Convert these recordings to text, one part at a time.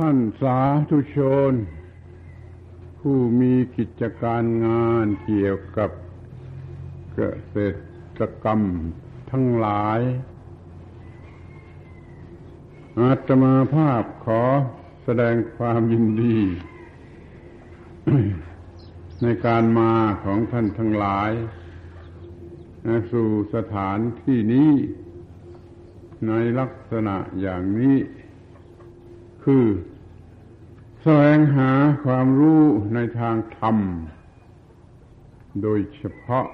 ท่านสาธุชน ผู้มีกิจการงานเกี่ยวกับเกษตรกรรมทั้งหลาย อาตมาภาพขอแสดงความยินดี ในการมาของท่านทั้งหลาย สู่สถานที่นี้ในลักษณะอย่างนี้ คือแสวงหาความรู้ในทางธรรม โดยเฉพาะ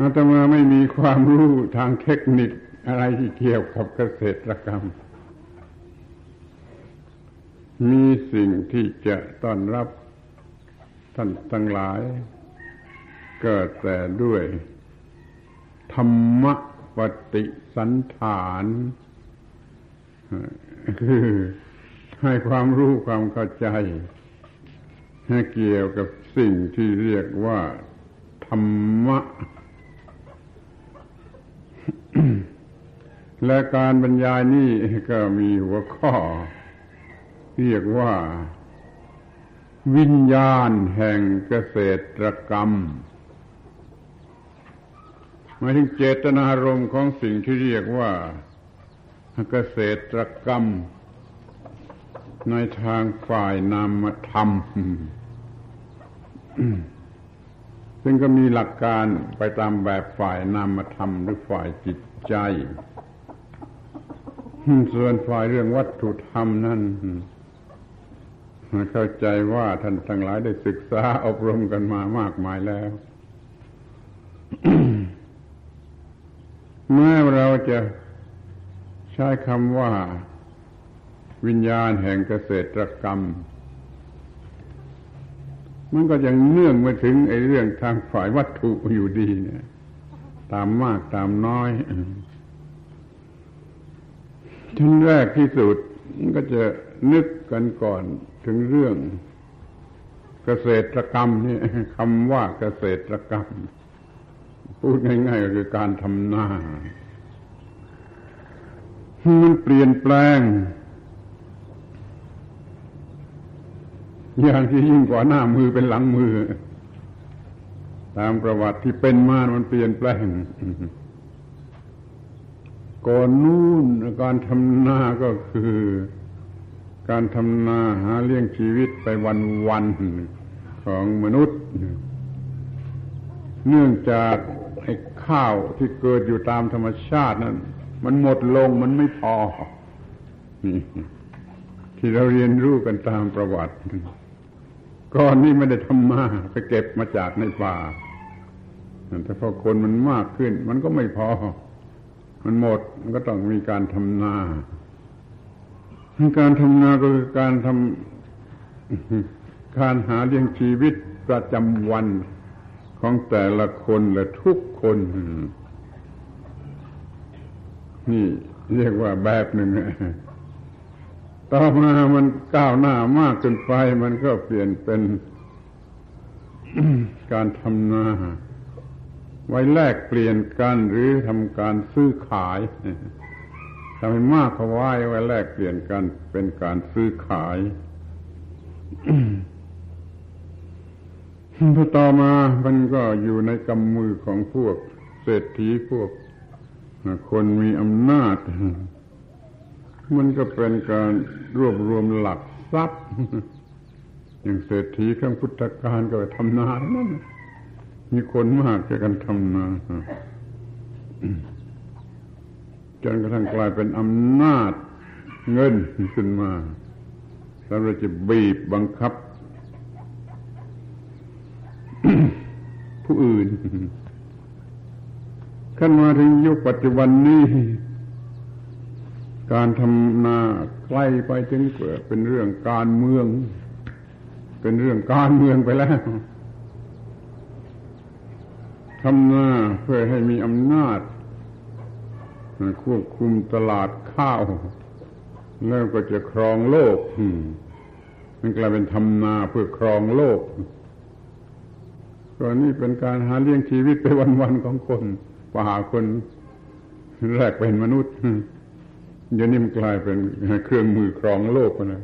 อาตมาไม่มีความรู้ทางเทคนิคอะไรที่เกี่ยวกับเกษตรกรรม มีสิ่งที่จะต้อนรับท่านทั้งหลายก็แต่ด้วยธรรมะ ปฏิสันฐานคือให้ความรู้ความเข้าใจให้เกี่ยวกับสิ่งที่เรียกว่าธรรมะ และการบรรยายนี้ก็มีหัวข้อ เรียกว่า วิญญาณแห่งเกษตรกรรม หมายถึงเจตนารมณ์ของสิ่งที่เรียกว่าเกษตรกรรม ในทางฝ่ายนามธรรม ซึ่งก็มีหลักการไปตามแบบฝ่ายนามธรรมหรือฝ่ายจิตใจ ส่วนฝ่ายเรื่องวัตถุธรรมนั่นเข้าใจว่าท่านทั้งหลายได้ศึกษาอบรมกันมามากมายแล้ว เมื่อเราจะใช้คำว่า วิญญาณแห่งเกษตรกรรม มันก็ยังเนื่องมาถึงไอ้เรื่องทางฝ่ายวัตถุอยู่ดีเนี่ย ตามมากตามน้อยชั้นแรกที่สุดก็จะนึกกันก่อนถึงเรื่องเกษตรกรรมนี่คำว่าเกษตรกรรม พูดง่ายๆก็คือการทำหน้า มันเปลี่ยนแปลง อย่างที่ยิ่งกว่าหน้ามือเป็นหลังมือ ตามประวัติที่เป็นมา มันเปลี่ยนแปลง ก่อนนู้นการทำหน้าก็คือ การทำนาหาเลี้ยงชีวิตไปวันๆของมนุษย์เนื่องจาก ไอ้ข้าวที่เกิดอยู่ตามธรรมชาตินั้น มันหมดลงมันไม่พอ ที่เราเรียนรู้กันตามประวัติก่อนนี้ไม่ได้ทำมาไปเก็บมาจากในป่าแต่พอคนมันมากขึ้น มันก็ไม่พอ มันหมดมันก็ต้องมีการทำนาการทำนาก็คือการทำการหาเลี้ยงชีวิตประจำวัน ของแต่ละคนและทุกคน นี่เรียกว่าแบบหนึ่งต่อมามันก้าวหน้ามากจนไป มันก็เปลี่ยนเป็นการทำนาไว้แลกเปลี่ยนกันหรือทำการซื้อขายทำให้มากเขาไว้ไว้แลกเปลี่ยนกันเป็นการซื้อขาย พอต่อมามันก็อยู่ในกำมือของพวกเศรษฐีพวก คนมีอำนาจ มันก็เป็นการรวบรวมหลักทรัพย์อย่างเศรษฐีข้างพุทธการก็ทำนานั่นมีคนมากจะกันทำนาจนกระทั่งกลายเป็นอำนาจเงินขึ้นมาสำหรับจะบีบบังคับ ผู้อื่นขั้นมาถึงยุคปัจจุบันนี้ การทำนาใกล้ไปถึงเป็นเรื่องการเมือง เป็นเรื่องการเมืองไปแล้วทำนาเพื่อให้มีอำนาจควบคุมตลาดข้าว แล้วก็จะครองโลก มันกลายเป็นทำนาเพื่อครองโลก ก็นี่เป็นการหาเลี้ยงชีวิตไปวันๆของคนป่าคนแรกเป็นมนุษย์เดี๋ยวนี้มันกลายเป็นเครื่องมือครองโลกนะ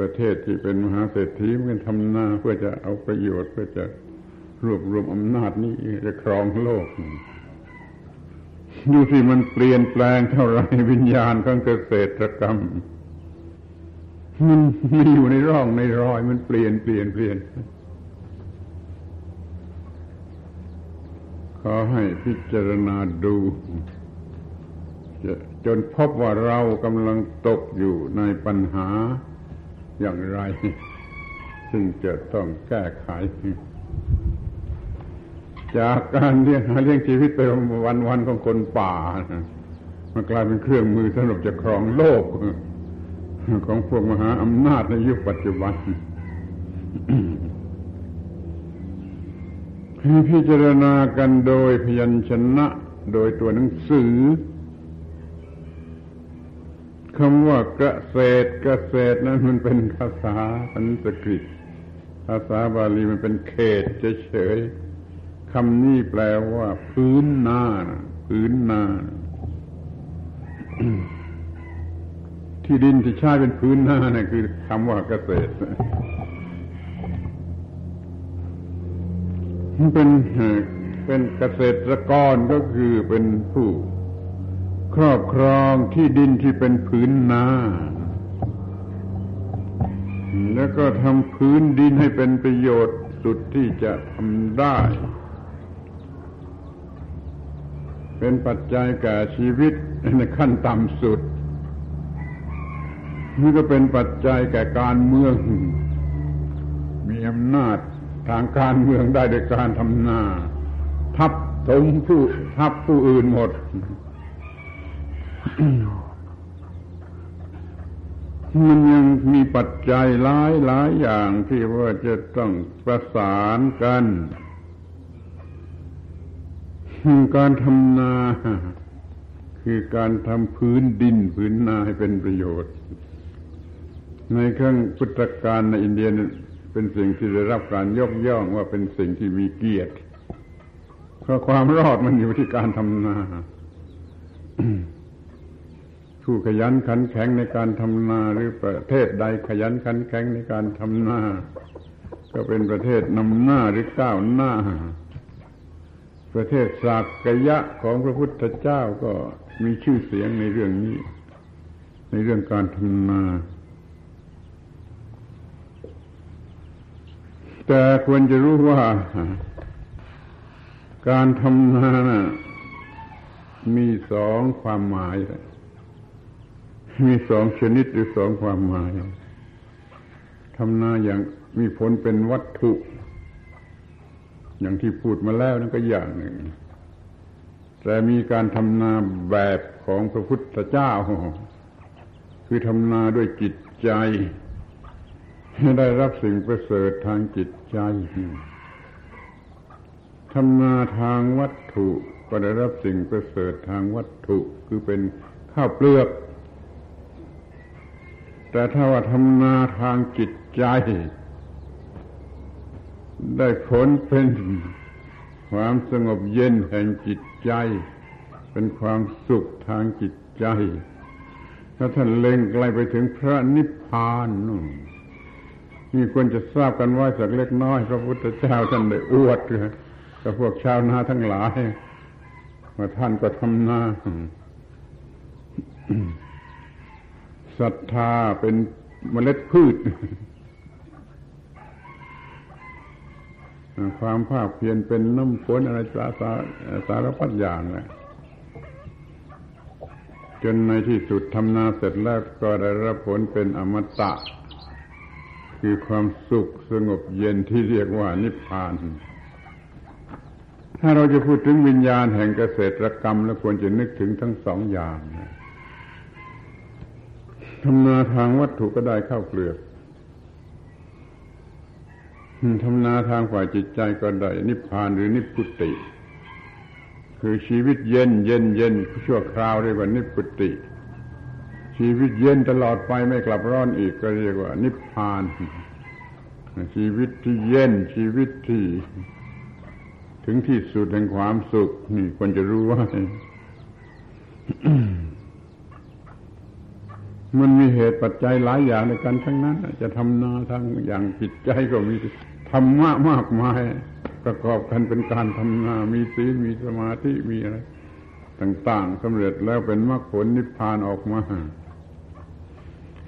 ประเทศที่เป็นมหาเศรษฐีมันทำนาเพื่อจะเอาประโยชน์เพื่อจะรวบรวมอำนาจนี้จะครองโลกดูสิมันเปลี่ยนแปลงเท่าไรวิญญาณของเกษตรกรรมมันม่อยู่ในร่องในรอย มันเปลี่ยนเปลี่ยนเปลี่ยน อให้พิจารณาดู จนพบว่าเรากำลังตกอยู่ในปัญหาอย่างไร ซึ่งจะต้องแก้ไข จากการเลี้ยงหาเลี้ยงชีวิตไปวันวันของคนป่า มันกลายเป็นเครื่องมือสำหรับจะครองโลก ของพวกมหาอำนาจในยุคปัจจุบัน พิจารณากันโดยพยัญชนะ โดยตัวหนังสือคำว่าเกษตรเกษตรนั้นมันเป็นภาษาสันสกฤตภาษาบาลีมันเป็นเขตเฉยๆคำนี้แปลว่าพื้นนาพื้นนาที่ดินที่ใช้เป็นพื้นนาเนี่ยคือคำว่าเกษตร เป็นเป็นเกษตรกรก็คือเป็นผู้ครอบครองที่ดินที่เป็นพื้นนา แล้วก็ทำพื้นดินให้เป็นประโยชน์สุดที่จะทำได้ เป็นปัจจัยแก่ชีวิตในขั้นต่ำสุด นี่ก็เป็นปัจจัยแก่การเมือง มีอำนาจ ทางการเมืองได้โดยการทำนาทับถมผู้ทับผู้อื่นหมด มันยังมีปัจจัยหลายหลายอย่างที่ว่าจะต้องประสานกัน การทำนา คือการทำพื้นดินพื้นนาให้เป็นประโยชน์ ในครั้งพุทธกาลในอินเดีย เป็นสิ่งที่ได้รับการยกย่องว่าเป็นสิ่งที่มีเกียรติเพราะความรอดมันอยู่ที่การทำนาผู้ขยันขันแข็งในการทำนาหรือประเทศใดขยันขันแข็งในการทำนาก็เป็นประเทศนำหน้าหรือก้าวหน้า ประเทศสากกยะของพระพุทธเจ้าก็มีชื่อเสียงในเรื่องนี้ ในเรื่องการทำนา แต่ควรจะรู้ว่า การทำนานะมีสองความหมาย มีสองชนิดหรือสองความหมายทำนาอย่างมีผลเป็นวัตถุ อย่างที่พูดมาแล้วนั่นก็อย่างหนึ่ง แต่มีการทำนาแบบของพระพุทธเจ้า คือทำนาด้วยจิตใจ ได้รับสิ่งประเสริฐทางจิตใจทำนาทางวัตถุก็ได้รับสิ่งประเสริฐทางวัตถุคือเป็นข้าวเปลือก แต่ถ้าว่าทำนาทางจิตใจ ได้ผลเป็นความสงบเย็นแห่งจิตใจ เป็นความสุขทางจิตใจถ้าท่านเล็งไกลไปถึงพระนิพพานนู่น นี่ควรจะทราบกันว่าสักเล็กน้อย พระพุทธเจ้าท่านได้อวดกับพวกชาวนาทั้งหลายว่าท่านก็ทำนาศรัทธาเป็นเมล็ดพืช ความภาคเพียรเป็นน้ำฝนอะไรสาสาสารพัดอย่างแหละจนในที่สุดทำนาเสร็จแล้วก็ได้รับผลเป็นอมตะ คือความสุขสงบเย็นที่เรียกว่านิพพาน ถ้าเราจะพูดถึงวิญญาณแห่งเกษตรกรรมแล้วควรจะนึกถึงทั้งสองอย่างทำนาทางวัตถุก็ได้ข้าวเปลือกทำนาทางฝ่ายจิตใจก็ได้ นิพพานหรือนิพพุติ คือชีวิตเย็นเย็นเย็นชั่วคราวเรียกว่านิพพุติ ชีวิตเย็นตลอดไปไม่กลับร้อนอีกก็เรียกว่า นิพพาน ชีวิตที่เย็นชีวิตที่ ถึงที่สุดแห่งความสุข นี่ควรจะรู้ว่ามันมีเหตุปัจจัยหลายอย่างในกันทั้งนั้น จะทำนาทางอย่างจิตใจก็มีธรรมะมากมาย ประกอบกันเป็นการทำนา มีศีลมีสมาธิมีอะไร ต่างๆสำเร็จแล้วเป็นมรรคผลนิพพานออกมา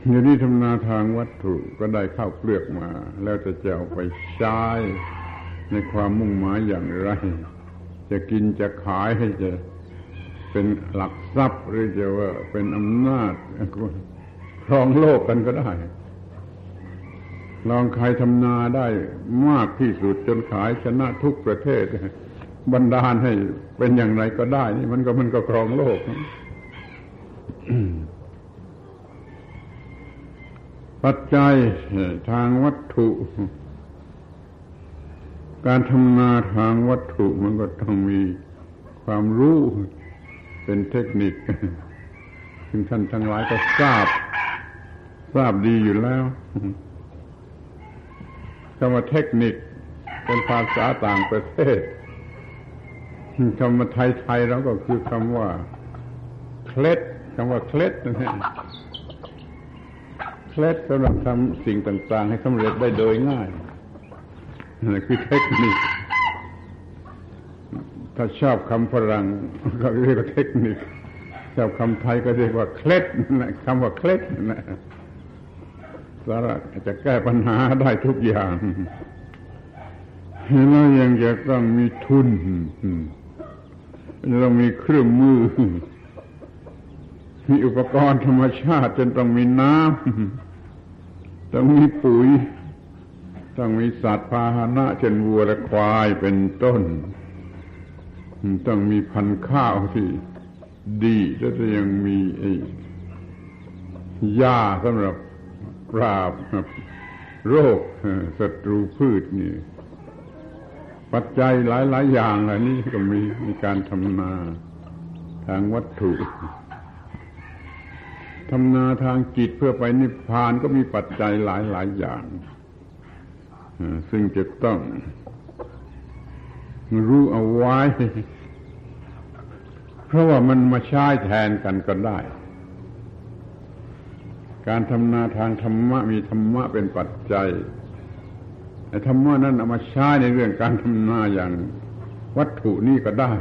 อย่างนี้ทำนาทางวัตถุก็ได้ข้าวเปลือกมา แล้วจะจะเอาไปใช้ในความมุ่งหมายอย่างไร จะกินจะขายให้จะเป็นหลักทรัพย์หรือจะว่าเป็นอำนาจครองโลกกันก็ได้ ลองใครทำนาได้มากที่สุดจนขายชนะทุกประเทศบรรดาลให้เป็นอย่างไรก็ได้ นี่มันก็มันก็ครองโลก ปัจจัยทางวัตถุ การทำนาทางวัตถุมันก็ต้องมีความรู้เป็นเทคนิคซึ่งท่านทั้งหลายก็ทราบ ทราบดีอยู่แล้วคำว่าเทคนิคเป็นภาษาต่างประเทศคำว่าไทยๆเราก็คือคำว่า เคล็ดคำว่าเคล็ดนั่น เคล็ดสำหรับทำสิ่งต่าง ๆ ให้สำเร็จได้โดยง่ายนั่คือเทคนิค ถ้าชอบคำฝรั่งก็เรียกว่าเทคนิค ชอบคำไทยก็เรียกว่าเคล็ดคำว่าเคล็ดนะสาระจะแก้ปัญหาได้ทุกอย่างแล้วยังจะต้องมีทุนต้องมีเครื่องมือ มีอุปกรณ์ธรรมชาติจนต้องมีน้ำ ต้องมีปุ๋ย ต้องมีสัตว์พาหนะเช่นวัวและควายเป็นต้น ต้องมีพันธุ์ข้าวที่ดีแล้วจะยังมีไอ้ยาสำหรับปราบโรคศัตรูพืชนี่ ปัจจัยหลาย ๆ อย่างเหล่านี้ก็มีในการทำนาทางวัตถุ ทำนาทางจิตเพื่อไปนิพพานก็มีปัจจัยหลายๆอย่างซึ่งจะต้องรู้เอาไว้ เพราะว่ามันมาใช้แทนกันก็ได้ การทำนาทางธรรมะมีธรรมะเป็นปัจจัยธรรมะนั้นเอามาใช้ในเรื่องการทำนาอย่างวัตถุนี่ก็ได้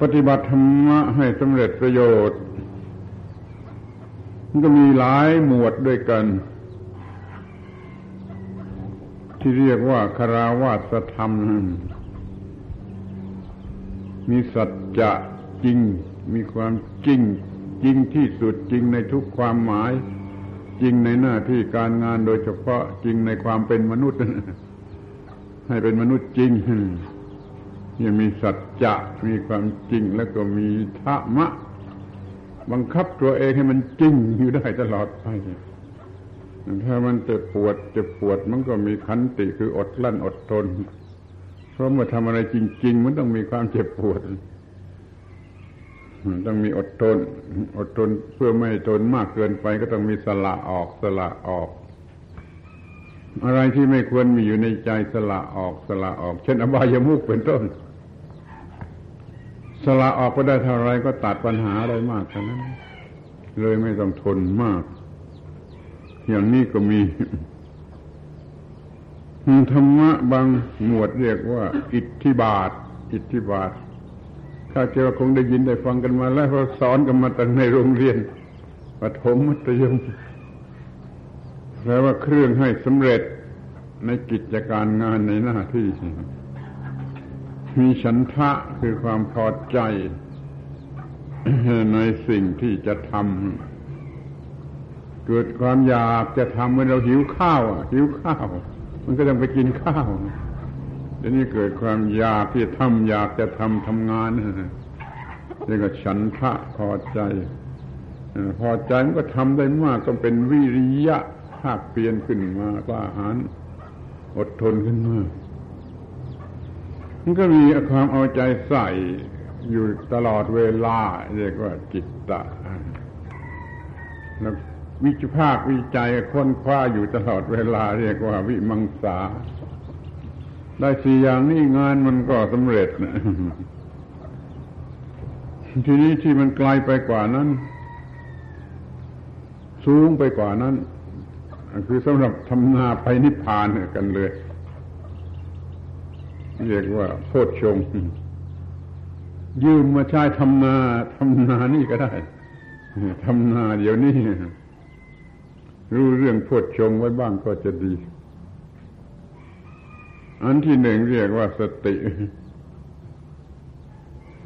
ปฏิบัติธรรมะให้สำเร็จประโยชน์ มันก็มีหลายหมวดด้วยกัน ที่เรียกว่าคาราวาสธรรม มีสัจจะจริง มีความจริง จริงที่สุดจริงในทุกความหมาย จริงในหน้าที่การงานโดยเฉพาะจริงในความเป็นมนุษย์ ให้เป็นมนุษย์จริงยังมีสัจจะมีความจริงแล้วก็มีธรรมะ บังคับตัวเองให้มันจริงอยู่ได้ตลอดไปถ้ามันจะปวดจะปวดมันก็มีขันติคืออดลั้นอดทน เพราะเมื่อทำอะไรจริง ๆ มันต้องมีความเจ็บปวด ต้องมีอดทน อดทนเพื่อไม่ทนมากเกินไปก็ต้องมีสละออกสละออก อะไรที่ไม่ควรมีอยู่ในใจสละออกสละออก เช่นอบายามุกเป็นต้น สละออกก็ได้เท่าไรก็ตัดปัญหาได้มากเท่านั้น เลยไม่ต้องทนมาก อย่างนี้ก็มีธรรมะบางหมวดเรียกว่า อิทธิบาท อิทธิบาทถ้าเจอคงได้ยินได้ฟังกันมาแล้วเขาะสอนกันมาตั้งในโรงเรียนปฐมมัธยมแปลว่าเครื่องให้สำเร็จในกิจการงานในหน้าที่ มีฉันทะคือความพอใจในสิ่งที่จะทำเกิดความอยากจะทำเมื่อเราหิวข้าวหิวข้าว มันก็ต้องไปกินข้าวเดี๋ยวนี้เกิดความอยากที่ทำอยากจะทำทำงานนี่ก็ฉันทะพอใจพอใจมันก็ทำได้มากก็เป็นวิริยะภาคเปลี่ยนขึ้นมากล้าหาญอดทนขึ้นมา มันก็มีความเอาใจใส่อยู่ตลอดเวลา เรียกว่าจิตตะแล้ววิจภาควิจัยค้นคว้าอยู่ตลอดเวลา เรียกว่าวิมังสา ได้สี่อย่างนี้งานมันก็สำเร็จนะทีนี้ที่มันไกลไปกว่านั้น สูงไปกว่านั้น คือสำหรับทำนาไปนิพพานกันเลย เรียกว่าโพชฌงยืมมาใช้ทำนาทำนานี่ก็ได้ทำนาเดี๋ยวนี้รู้เรื่องโพชฌงไว้บ้างก็จะดี อันที่หนึ่งเรียกว่าสติ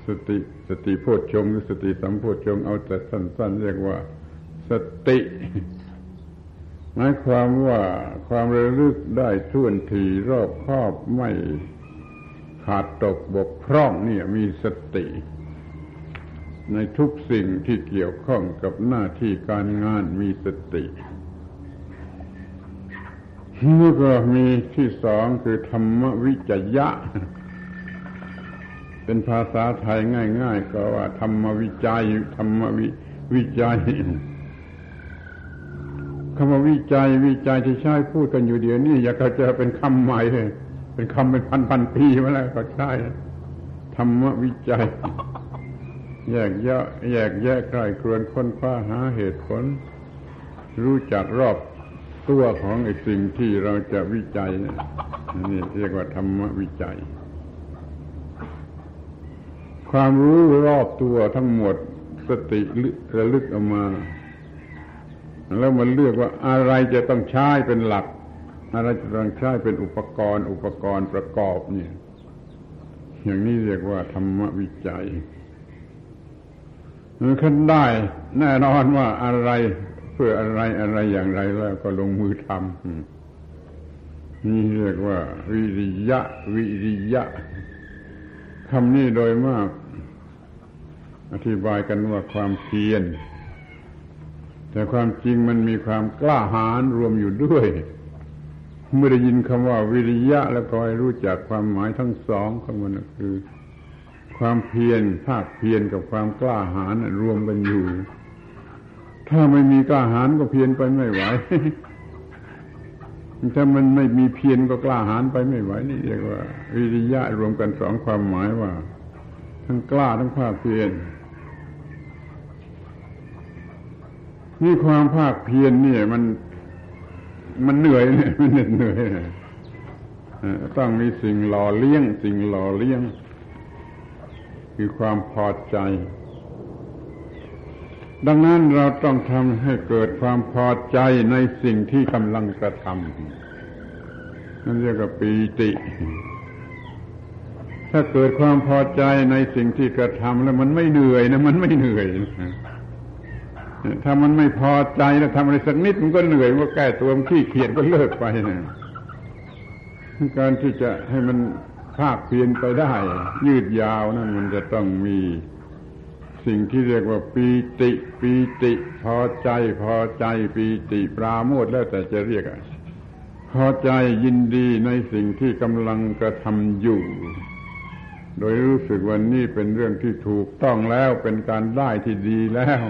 สติสติโพชฌงหรือสติสัมโพชฌงเอาแต่สั้น ๆ เรียกว่า สติ หมายความว่าความระลึกได้ท่วนทีรอบครอบไม่ ขาดตกบกพร่องเนี่ยมีสติ ในทุกสิ่งที่เกี่ยวข้องกับหน้าที่การงานมีสตินี่ก็มีที่สองคือธรรมวิจยะ เป็นภาษาไทยง่าย ๆ ก็ว่า ธรรมวิจัย ธรรมวิวิจัยคำว่าวิจัยวิจัยที่ใช้พูดกันอยู่เดี๋ยวนี้อยากจะเป็นคำใหม่เเป็นคำเป็นพันพันปีมาแล้วก็ใช่ธรรมวิจัย แยกแยะแยกแยะใครครวนค้นคว้าหาเหตุผล รู้จักรอบตัวของไอ้สิ่งที่เราจะวิจัยนี่เรียกว่าธรรมวิจัย ความรู้รอบตัวทั้งหมดสติระลึกออกมา แล้วมันเลือกว่าอะไรจะต้องใช้เป็นหลัก อะไรจะต้องใช้เป็นอุปกรณ์อุปกรณ์ประกอบเนี่ย อย่างนี้เรียกว่าธรรมวิจัยมันขึ้นได้แน่นอนว่าอะไรเพื่ออะไรอะไรอย่างไรแล้วก็ลงมือทำนี่เรียกว่า วิริยะ วิริยะคำนี้โดยมาก อธิบายกันว่าความเพียรแต่ความจริงมันมีความกล้าหาญรวมอยู่ด้วย เมื่อได้ยินคำว่าวิริยะ แล้วก็ให้รู้จักความหมายทั้งสองของมันคือ ความเพียรภาคเพียรกับความกล้าหาญรวมกันอยู่ ถ้าไม่มีกล้าหาญก็เพียนไปไม่ไหวถ้ามันไม่มีเพียรก็กล้าหาญไปไม่ไหวนี่เรียกว่า วิริยะรวมกันสองความหมายว่า ทั้งกล้าทั้งภาคเพียรนี่ความภาคเพียรนี่มัน มันเหนื่อยเนี่ยมันเหนื่อยต้องมีสิ่งหล่อเลี้ยง สิ่งหล่อเลี้ยง คือความพอใจ ดังนั้นเราต้องทำให้เกิดความพอใจในสิ่งที่กำลังกระทำนั่นเรียกว่าปีติ ถ้าเกิดความพอใจในสิ่งที่กระทำแล้วมันไม่เหนื่อยนะมันไม่เหนื่อย ถ้ามันไม่พอใจแล้วทำอะไรสักนิดมันก็เหนื่อยมันก็แก้ตัวมันขี้เกียจก็เลิกไปนะการที่จะให้มันภาคเพียนไปได้ ยืดยาวนั่นมันจะต้องมีสิ่งที่เรียกว่าปีติ ปีติ พอใจ พอใจ ปีติปราโมทแล้วแต่จะเรียกพอใจยินดีในสิ่งที่กำลังกระทำอยู่ โดยรู้สึกว่านี่เป็นเรื่องที่ถูกต้องแล้วเป็นการได้ที่ดีแล้ว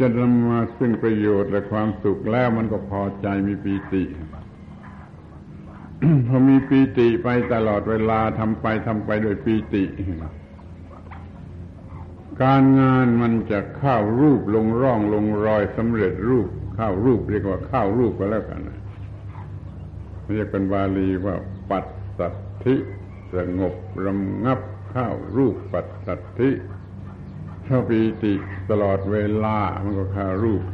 จะนำมาซึ่งประโยชน์และความสุขแล้วมันก็พอใจมีปีติพอมีปีติไปตลอดเวลาทำไปทำไปโดยปีติ การงานมันจะเข้ารูปลงร่องลงรอยสำเร็จรูปเข้ารูปเรียกว่าเข้ารูปก็แล้วกันเรียกเป็นบาลีว่าปัสสัทธิสงบรำงับเข้ารูปปัสสัทธิ เข้าปีติตลอดเวลา มันก็เข้ารูป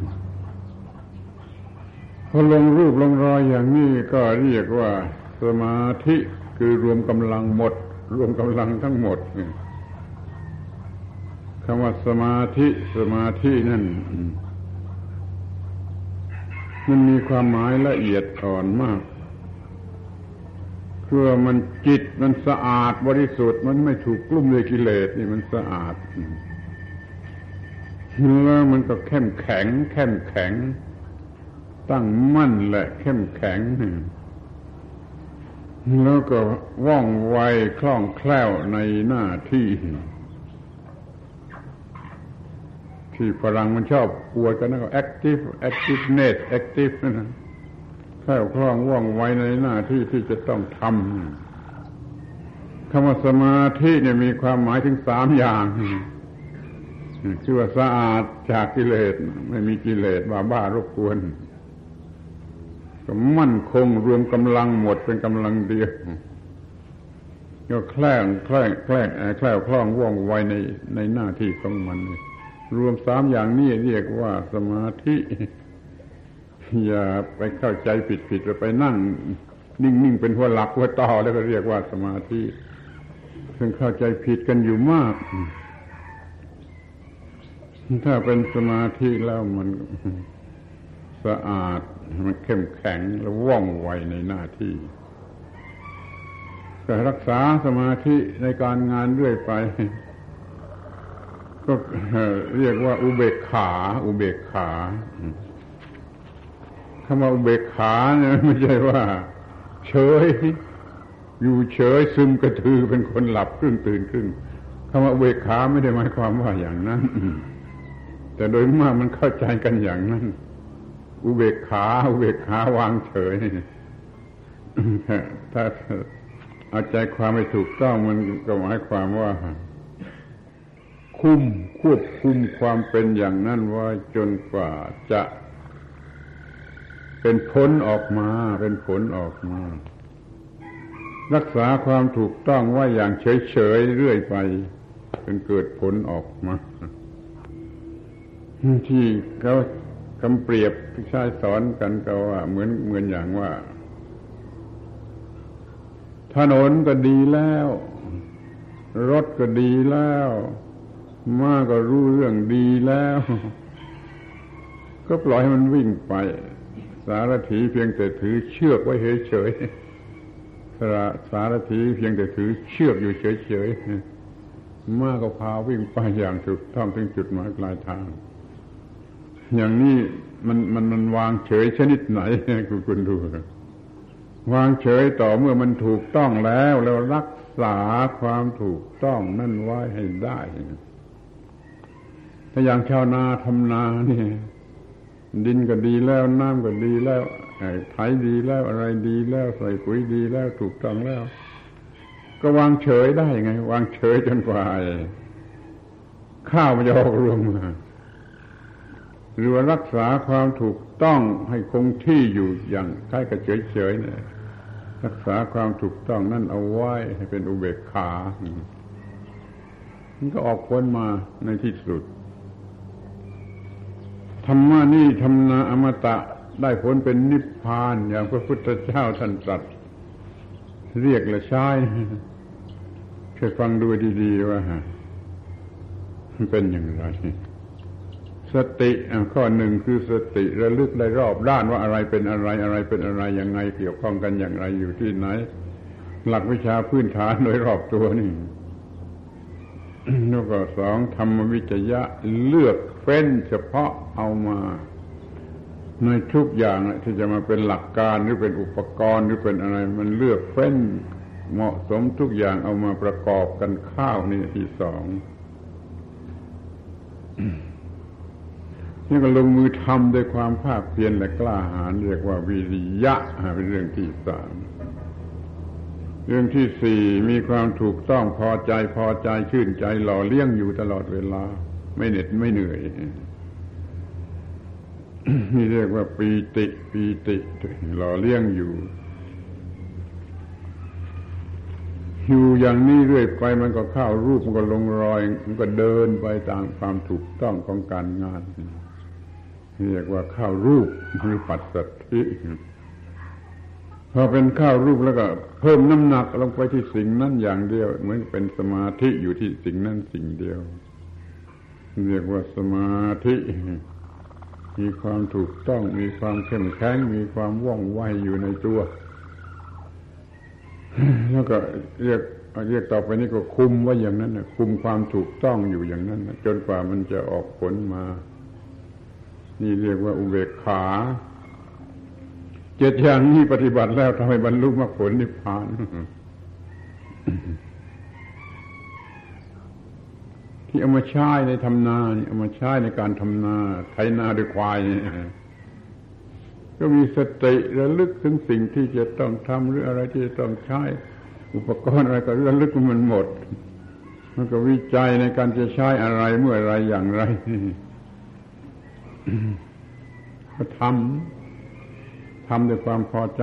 พอลงรูปลงรอยอย่างนี้ก็เรียกว่าสมาธิคือรวมกำลังหมด รวมกำลังทั้งหมดคำว่าสมาธิสมาธินั่นมันมีความหมายละเอียดอ่อนมากเพื่อมันจิตมันสะอาดบริสุทธิ์มันไม่ถูกกลุ่มด้วยกิเลสนี่มันสะอาด แล้วมันก็เข้มแข็ง เข้มแข็ง ตั้งมั่นแหละ เข้มแข็ง แล้วก็ว่องไวคล่องแคล่วในหน้าที่ ที่ฝรั่งมันชอบปวดกันนะก็ active activeness active นะแค่คล่องว่องไวในหน้าที่ที่จะต้องทำคำว่าสมาธิเนี่ยมีความหมายถึงสามอย่าง คือว่าสะอาดจากกิเลส ไม่มีกิเลสบ้าบ้ารบกวนก็มั่นคงรวมกำลังหมดเป็นกำลังเดียวก็แคล่งแคล่งแคล่งแคล่วคล่องว่องไวในในหน้าที่ของมัน รวมสามอย่างนี้เรียกว่าสมาธิ อย่าไปเข้าใจผิดผิดไปนั่ง นิ่งๆเป็นหัวหลักหัวต่อแล้วก็เรียกว่าสมาธิซึ่งเข้าใจผิดกันอยู่มาก ถ้าเป็นสมาธิแล้วมันสะอาด มันเข้มแข็งและว่องไวในหน้าที่ก็รักษาสมาธิในการงานเรื่อยไป ก็เรียกว่า อุเบกขา อุเบกขาคำว่าอุเบกขาเนี่ยไม่ใช่ว่า เฉย อยู่เฉยซึมกระทือเป็นคนหลับครึ่งตื่นครึ่งคำว่าอุเบกขาไม่ได้หมายความว่าอย่างนั้น แต่โดยมากมันเข้าใจกันอย่างนั้น อุเบกขาอุเบกขาวางเฉย ถ้าเอาใจความไม่ถูกต้องมันก็หมายความว่า คุมควบคุมความเป็นอย่างนั้นว่าจนกว่าจะเป็นผลออกมา เป็นผลออกมา รักษาความถูกต้องว่าอย่างเฉย ๆ เรื่อยไป เป็นเกิดผลออกมา ที่เขาคำเปรียบที่ใช้สอนกันก็ว่าเหมือนเหมือนอย่างว่า ถนนก็ดีแล้ว รถก็ดีแล้วม้าก็รู้เรื่องดีแล้ว ก็ปล่อยให้มันวิ่งไป สารถีเพียงแต่ถือเชือกไว้เฉยๆสารสารถีเพียงแต่ถือเชือกอยู่เฉยๆม้าก็พาวิ่งไปอย่างถูกต้องถึงจุดหมายปลายทาง อย่างนี้มันมันมันวางเฉยชนิดไหนคุณคุณดูวางเฉยต่อเมื่อมันถูกต้องแล้วแล้วรักษาความถูกต้องนั่นไว้ให้ได้ถ้าอย่างชาวนาทำนาเนี่ยดินก็ดีแล้วน้ำก็ดีแล้วไถดีแล้วอะไรดีแล้วใส่ปุ๋ยดีแล้วถูกต้องแล้ว ก็วางเฉยได้ไง วางเฉยจนกว่าข้าวมันจะออกรวงมา หรือว่ารักษาความถูกต้องให้คงที่อยู่อย่างใกล้กับเฉยๆเนี่ยรักษาความถูกต้องนั่นเอาไว้ให้เป็นอุเบกขา มันก็ออกผลมาในที่สุด ธรรมะนี่ทำนาอมตะได้ผลเป็นนิพพานอย่างพระพุทธเจ้าท่านตรัส เรียกและใช้เคยฟังดูดี ๆ ว่าเป็นอย่างไร สติข้อหนึ่งคือสติระลึกได้รอบด้านว่าอะไรเป็นอะไรอะไรเป็นอะไรยังไงเกี่ยวข้องกันอย่างไรอยู่ที่ไหน หลักวิชาพื้นฐานโดยรอบตัวนี่แล้วก็สองธรรมวิจยะเลือกเฟ้นเฉพาะเอามาในทุกอย่างที่จะมาเป็นหลักการหรือเป็นอุปกรณ์หรือเป็นอะไร มันเลือกเฟ้นเหมาะสมทุกอย่างเอามาประกอบกันข้าวนี่ที่สอง นี่ก็ลงมือทำด้วยความภาคเพียรและกล้าหาญเรียกว่าวิริยะเป็นเรื่องที่สามเรื่องที่สี่มีความถูกต้องพอใจพอใจชื่นใจหล่อเลี้ยงอยู่ตลอดเวลา ไม่เหน็ดไม่เหนื่อยนี่เรียกว่าปีติปีติหล่อเลี้ยงอยู่อยู่อย่างนี้เรื่อยไปมันก็เข้ารูปมันก็ลงรอย มันก็เดินไปตามความถูกต้องของการงาน เรียกว่าข้าวรูปหรือปัสสัทธิพอเป็นข้าวรูปแล้วก็ เพิ่มน้ำหนักลงไปที่สิ่งนั้นอย่างเดียว เหมือนเป็นสมาธิอยู่ที่สิ่งนั้นสิ่งเดียว เรียกว่าสมาธิ มีความถูกต้องมีความเข้มแข็งมีความว่องไวอยู่ในตัว แล้วก็เรียกเรียกต่อไปนี้ก็คุมไว้อย่างนั้นคุมความถูกต้องอยู่อย่างนั้นจนกว่ามันจะออกผลมา นี่เรียกว่าอุเบกขา เจ็ดอย่างนี้ปฏิบัติแล้วทำให้บรรลุมรรคผลนิพพานที่เอามาใช้ในทำนาเอามาใช้ในการทำนาไถนาด้วยควายก็มีสติระลึกถึงสิ่งที่จะต้องทำหรืออะไรที่จะต้องใช้ อุปกรณ์อะไรก็ระลึกมันหมด มันก็วิจัยในการจะใช้อะไรเมื่อไรอย่างไร ก็ทำทำด้วยความพอใจ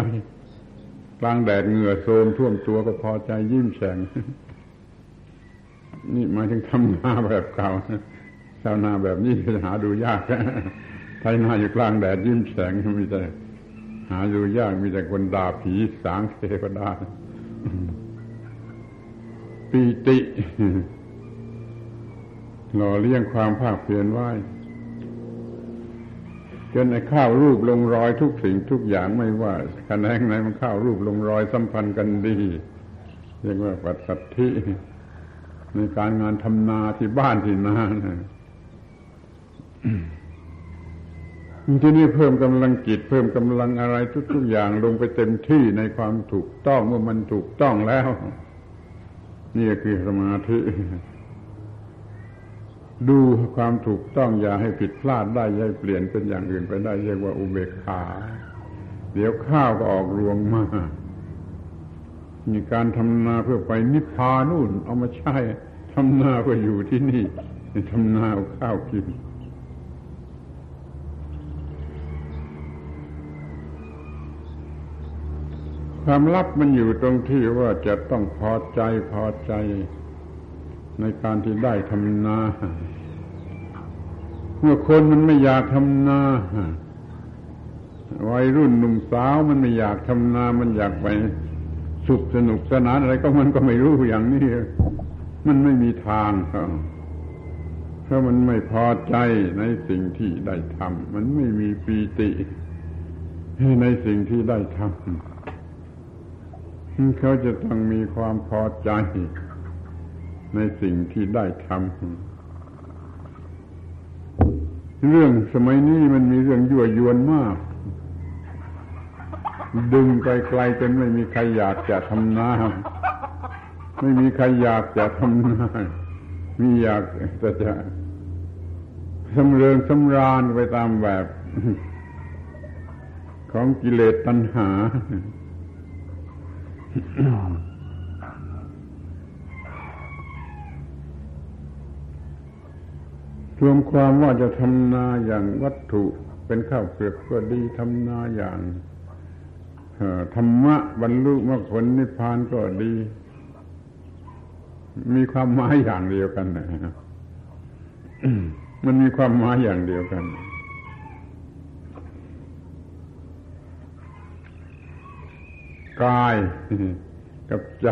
กลางแดดเหงื่อโซมท่วมตัวก็พอใจยิ้มแฉ่งนี่หมายถึงทำนาแบบเก่าชาวนาแบบนี้จะหาดูยากไทยนาอยู่กลางแดดยิ้มแฉ่งมีแต่หาดูยากมีแต่คนด่าผีสางเทวดาปีติหล่อเลี้ยงความภาคเพียรไว้ นไอ้ข้าวรูปลงรอยทุกสิ่งทุกอย่างไม่ว่าคะแนนไหนมันข้าวรูปลงรอยสัมพันธ์กันดีเรียกว่าปัจสัทธิในการงานทำนาที่บ้านที่นาที่นี่เพิ่มกำลังจิตเพิ่มกำลังอะไรทุกๆอย่างลงไปเต็มที่ในความถูกต้องเมื่อมันถูกต้องแล้ว นี่คือสมาธิ ดูความถูกต้องอย่าให้ผิดพลาดได้ย่าเปลี่ยนเป็นอย่างอื่นไปได้เรียกว่าอุเบกขา เดี๋ยวข้าวก็ออกรวงมา มีการทำนาเพื่อไปนิพพานู่น เอามาใช้ทำนาเพื่ออยู่ที่นี่ทำนาเอาข้าวกินความลับมันอยู่ตรงที่ว่าจะต้องพอใจพอใจ ในการที่ได้ทำนา เมื่อคนมันไม่อยากทำนาวัยรุ่นหนุ่มสาวมันไม่อยากทำนา มันอยากไปสุขสนุกสนานอะไรก็มันก็ไม่รู้อย่างนี้ มันไม่มีทางครับเพราะมันไม่พอใจในสิ่งที่ได้ทำมันไม่มีปีติในสิ่งที่ได้ทำเขาจะต้องมีความพอใจ ในสิ่งที่ได้ทำเรื่องสมัยนี้มันมีเรื่องยั่วยวนมาก ดึงไกลๆจนไม่มีใครอยากจะทำนาไม่มีใครอยากจะทำนามีอยากจะจะสำเริงสำราญไปตามแบบ ของกิเลสตัณหา รวมความว่าจะทำนาอย่างวัตถุเป็นข้าวเปลือกก็ดีทำนาอย่างธรรมะบรรลุมรรคผลนิพพานก็ดี มีความหมายอย่างเดียวกันนะมันมีความหมายอย่างเดียวกัน กายกับใจ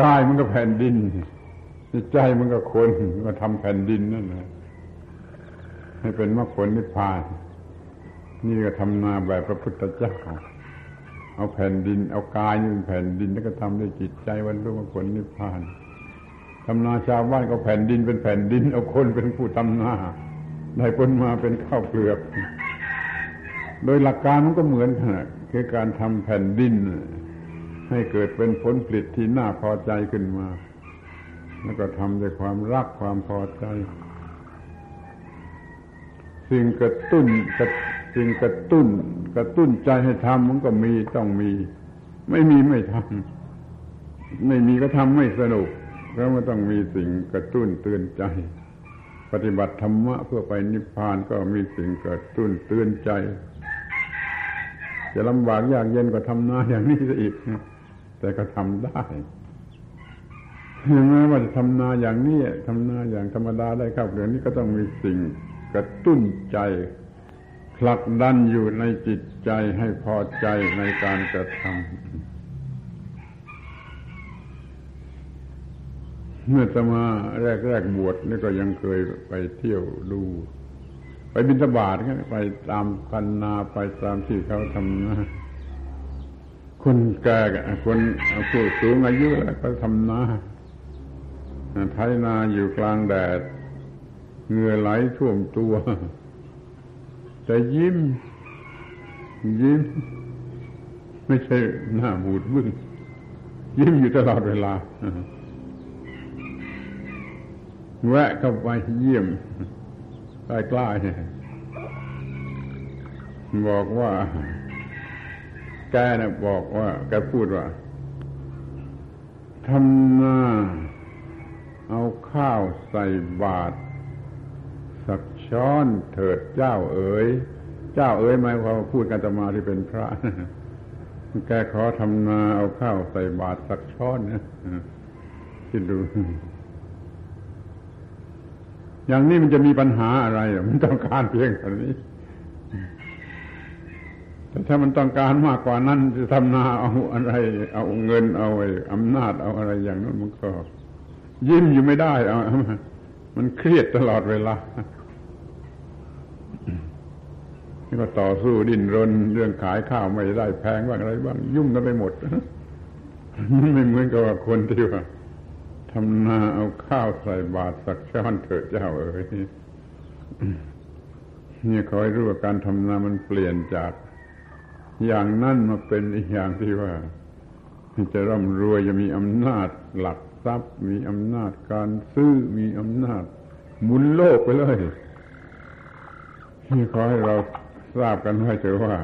กายมันก็แผ่นดิน ใจมันก็คนมาทำแผ่นดินนั่นแหละให้เป็นมรรคผลนิพพาน นี่ก็ทำนาแบบพระพุทธเจ้าเอาแผ่นดิน เอากายนี่เป็นแผ่นดินแล้วก็ทำด้วยจิตใจวันรู้มรรคผลนิพพานทำนาชาวบ้านก็แผ่นดินเป็นแผ่นดิน เอาคนเป็นผู้ทำนาได้ผลมาเป็นข้าวเปลือก โดยหลักการมันก็เหมือนกันคือการทำแผ่นดิน ให้เกิดเป็นผลผลิตที่น่าพอใจขึ้นมา แล้วก็ทำด้วยความรักความพอใจ สิ่งกระตุ้นกระสิ่งกระตุ้น กระตุ้นใจให้ทำมันก็มีต้องมี ไม่มีไม่ทำไม่มีก็ทำไม่สนุกแล้วมันต้องมีสิ่งกระตุ้นเตือนใจ ปฏิบัติธรรมะเพื่อไปนิพพานก็มีสิ่งกระตุ้นเตือนใจ จะลำบากยากเย็นก็ทำหน้าอย่างนี้ซะอีก แต่ก็ทำได้ แม้ว่าจะทำนาอย่างนี้ทำนาอย่างธรรมดาได้ครับเรื่องนี้ก็ต้องมีสิ่งกระตุ้นใจผลักดันอยู่ในจิตใจให้พอใจในการกระทำเมื่อจะมาแรกๆบวชนี่ก็ยังเคยไปเที่ยวดู ไปบินตบาทไปตามพันนาไปตามที่เขาทำนาคนแก่คนผู้สูงอายุแล้วก็ทำนา ไถนาอยู่กลางแดดเหงื่อไหลท่วมตัว แต่ยิ้ม ยิ้ม ไม่ใช่หน้าบูดบึ้งยิ้มอยู่ตลอดเวลา แวะเข้าไปเยี่ยมใกล้ๆบอกว่า แกนะบอกว่า แกพูดว่าทำหน้า เอาข้าวใส่บาตรสักช้อนเถิดเจ้าเอ๋ย เจ้าเอ๋ยหมายความพูดกันตมาที่เป็นพระ แกขอทำนาเอาข้าวใส่บาตรสักช้อนนะคิดดู อย่างนี้มันจะมีปัญหาอะไรมันต้องการเพียงแค่นี้แต่ถ้ามันต้องการมากกว่านั้นจะทำนาเอาอะไร เอาเงินเอาไอ้อำนาจเอาอะไรอย่างนั้นมันก็ ยิ้มอยู่ไม่ได้เอามันเครียดตลอดเวลานี่ก็ต่อสู้ดิ้นรน เรื่องขายข้าวไม่ได้แพงบ้างอะไรบ้างยุ่งกันไปหมดไม่เหมือนกับคนที่ว่าทำนาเอาข้าวใส่บาตรสักช้อนเถิดเจ้าเอ๋ยนี่คอยรู้ว่าการทำนามันเปลี่ยนจาก อย่างนั้นมาเป็นอีกอย่างที่ว่าจะร่ำรวยจะมีอำนาจหลัก ทรัพย์ มีอำนาจการซื้อมีอำนาจหมุนโลกไปเลยนี่ขอให้เราทราบกันไว้เถอะว่า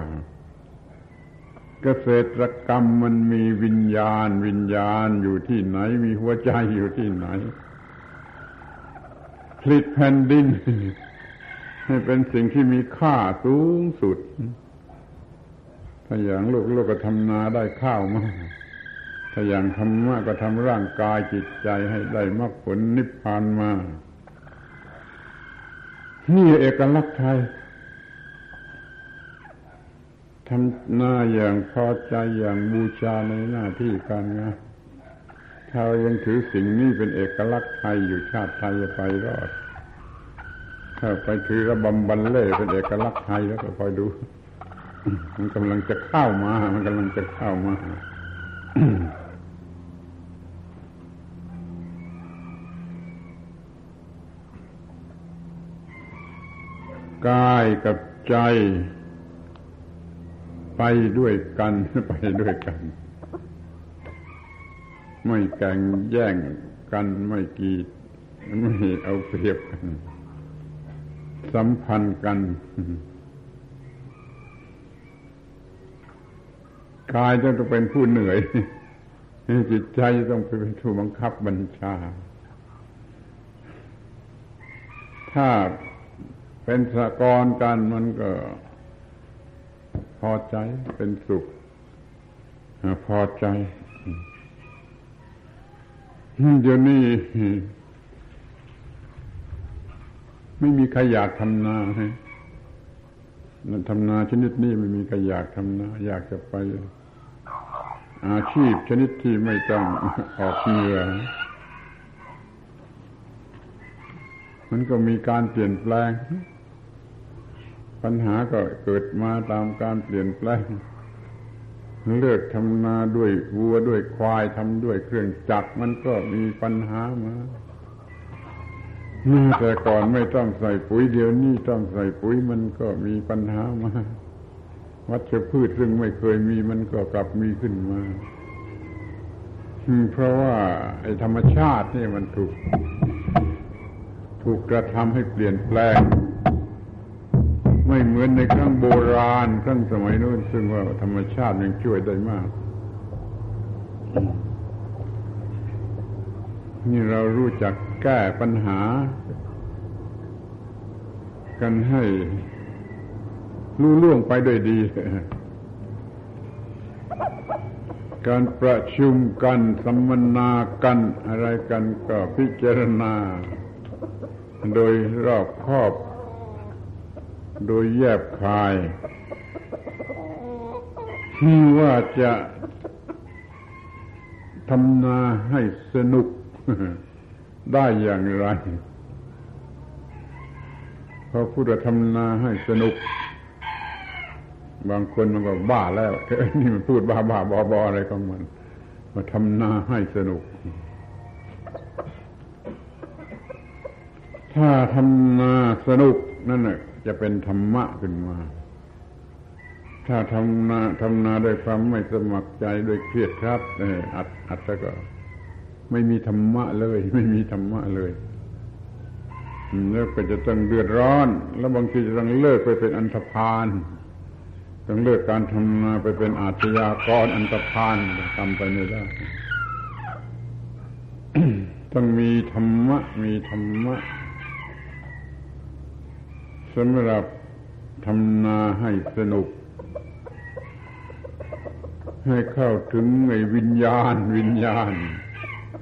เกษตรกรรมมันมีวิญญาณ วิญญาณอยู่ที่ไหน มีหัวใจอยู่ที่ไหนผลิตแผ่นดินให้เป็นสิ่งที่มีค่าสูงสุด ถ้าอย่างโลกโลกก็ทำนาได้ข้าวมาก ถ้าอย่างธรรมะก็ทำร่างกายจิตใจให้ได้มรรคผลนิพพานมา นี่เอกลักษณ์ไทยทำหน้าอย่างพอใจอย่างบูชาในหน้าที่การงานถ้ายังถือสิ่งนี้เป็นเอกลักษณ์ไทยอยู่ชาติไทยจะไปรอด ถ้าไปถือระบำบันเล่เป็นเอกลักษณ์ไทยแล้วก็คอยดู มันกำลังจะเข้ามา มันกำลังจะเข้ามา กายกับใจ ไปด้วยกันไปด้วยกัน ไม่แข่งแย่งกันไม่กีดไม่เอาเปรียบกัน สัมพันธ์กันกายจะต้องเป็นผู้เหนื่อยจิตใจต้องเป็นผู้บังคับบัญชา ถ้า เป็นสะกรกันมันก็ พอใจเป็นสุข พอใจเดี๋ยวนี้ไม่มีใครอยากทำนาให้ทำนาชนิดนี้ไม่มีใครอยากทำนา อยากจะไป อาชีพชนิดที่ไม่ต้องออกเหงื่อมันก็มีการเปลี่ยนแปลง ปัญหาก็เกิดมาตามการเปลี่ยนแปลง เลือกทำนาด้วยวัวด้วยควายทำด้วยเครื่องจักรมันก็มีปัญหามาแต่ก่อนไม่ต้องใส่ปุ๋ยเดี๋ยวนี้ต้องใส่ปุ๋ยมันก็มีปัญหามาวัชพืชซึ่งไม่เคยมีมันก็กลับมีขึ้นมาเพราะว่า ไอ้ธรรมชาตินี่มันถูก ถูกกระทำให้เปลี่ยนแปลง เหมือนในครั้งโบราณครั้งสมัยนู้นซึ่งว่าธรรมชาติยังช่วยได้มาก นี่เรารู้จักแก้ปัญหา กันให้รู้ล่วงไปด้วยดี การประชุมกันสัมมนากันอะไรกันก็พิจารณา โดยรอบครอบ โดยแยบคายที่ว่าจะทำนาให้สนุกได้อย่างไร พอพูดว่าทำนาให้สนุก บางคนมันก็บ้าแล้วนี่มันพูดบ้าบ้าบอบออะไรของมันมาทำนาให้สนุก ถ้าทำนาสนุกนั่นแหละ จะเป็นธรรมะขึ้นมา ถ้าทำนาทำนาด้วยความไม่สมัครใจด้วยเครียดครับอัดอัดแล้วก็ ไม่มีธรรมะเลย ไม่มีธรรมะเลยแล้วก็จะต้องเดือดร้อน แล้วบางทีจะต้องเลิกไปเป็นอันธพาลต้องเลิกการทำนาไปเป็นอาชญากรอันธพาลทำไปไม่ได้ต้องมีธรรมะ มีธรรมะ สำหรับทำนาให้สนุก ให้เข้าถึงไอ้วิญญาณ วิญญาณ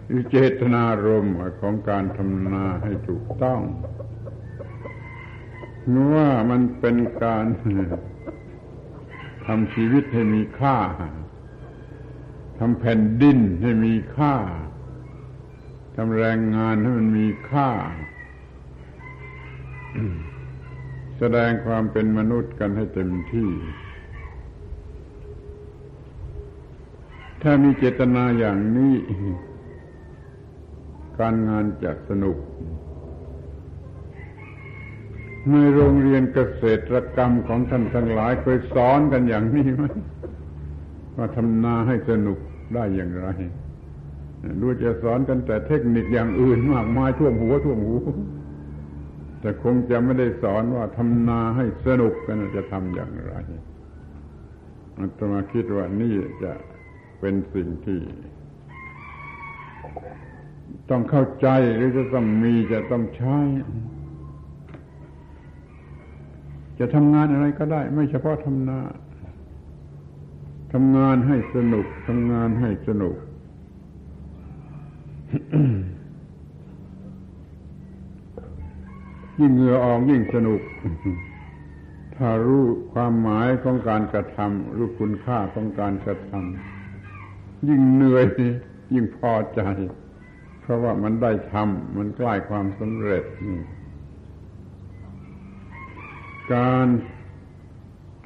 หรือเจตนารมณ์ของการทำนาให้ถูกต้องนว่ามันเป็นการทำชีวิตให้มีค่าทำแผ่นดินให้มีค่าทำแรงงานให้มันมีค่า แสดงความเป็นมนุษย์กันให้เต็มที่ ถ้ามีเจตนาอย่างนี้ การงานจะสนุก ในโรงเรียนเกษตรกรรมของท่านทั้งหลายเคยสอนกันอย่างนี้ไหมว่าทำนาให้สนุกได้อย่างไรดูจะสอนกันแต่เทคนิคอย่างอื่นมากมายท่วมหัวท่วมหู แต่คงจะไม่ได้สอนว่าทำนาให้สนุกกันจะทำอย่างไรอัตมาคิดว่านี่จะเป็นสิ่งที่ ต้องเข้าใจหรือจะต้องมีจะต้องใช้ จะทำงานอะไรก็ได้ ไม่เฉพาะทำนาทำงานให้สนุกทำงานให้สนุก ยิ่งเหงื่อออกยิ่งสนุก ถ้ารู้ความหมายของการกระทำรู้คุณค่าของการกระทำยิ่งเหนื่อยยิ่งพอใจ เพราะว่ามันได้ทำมันใกล้ความสำเร็จ การ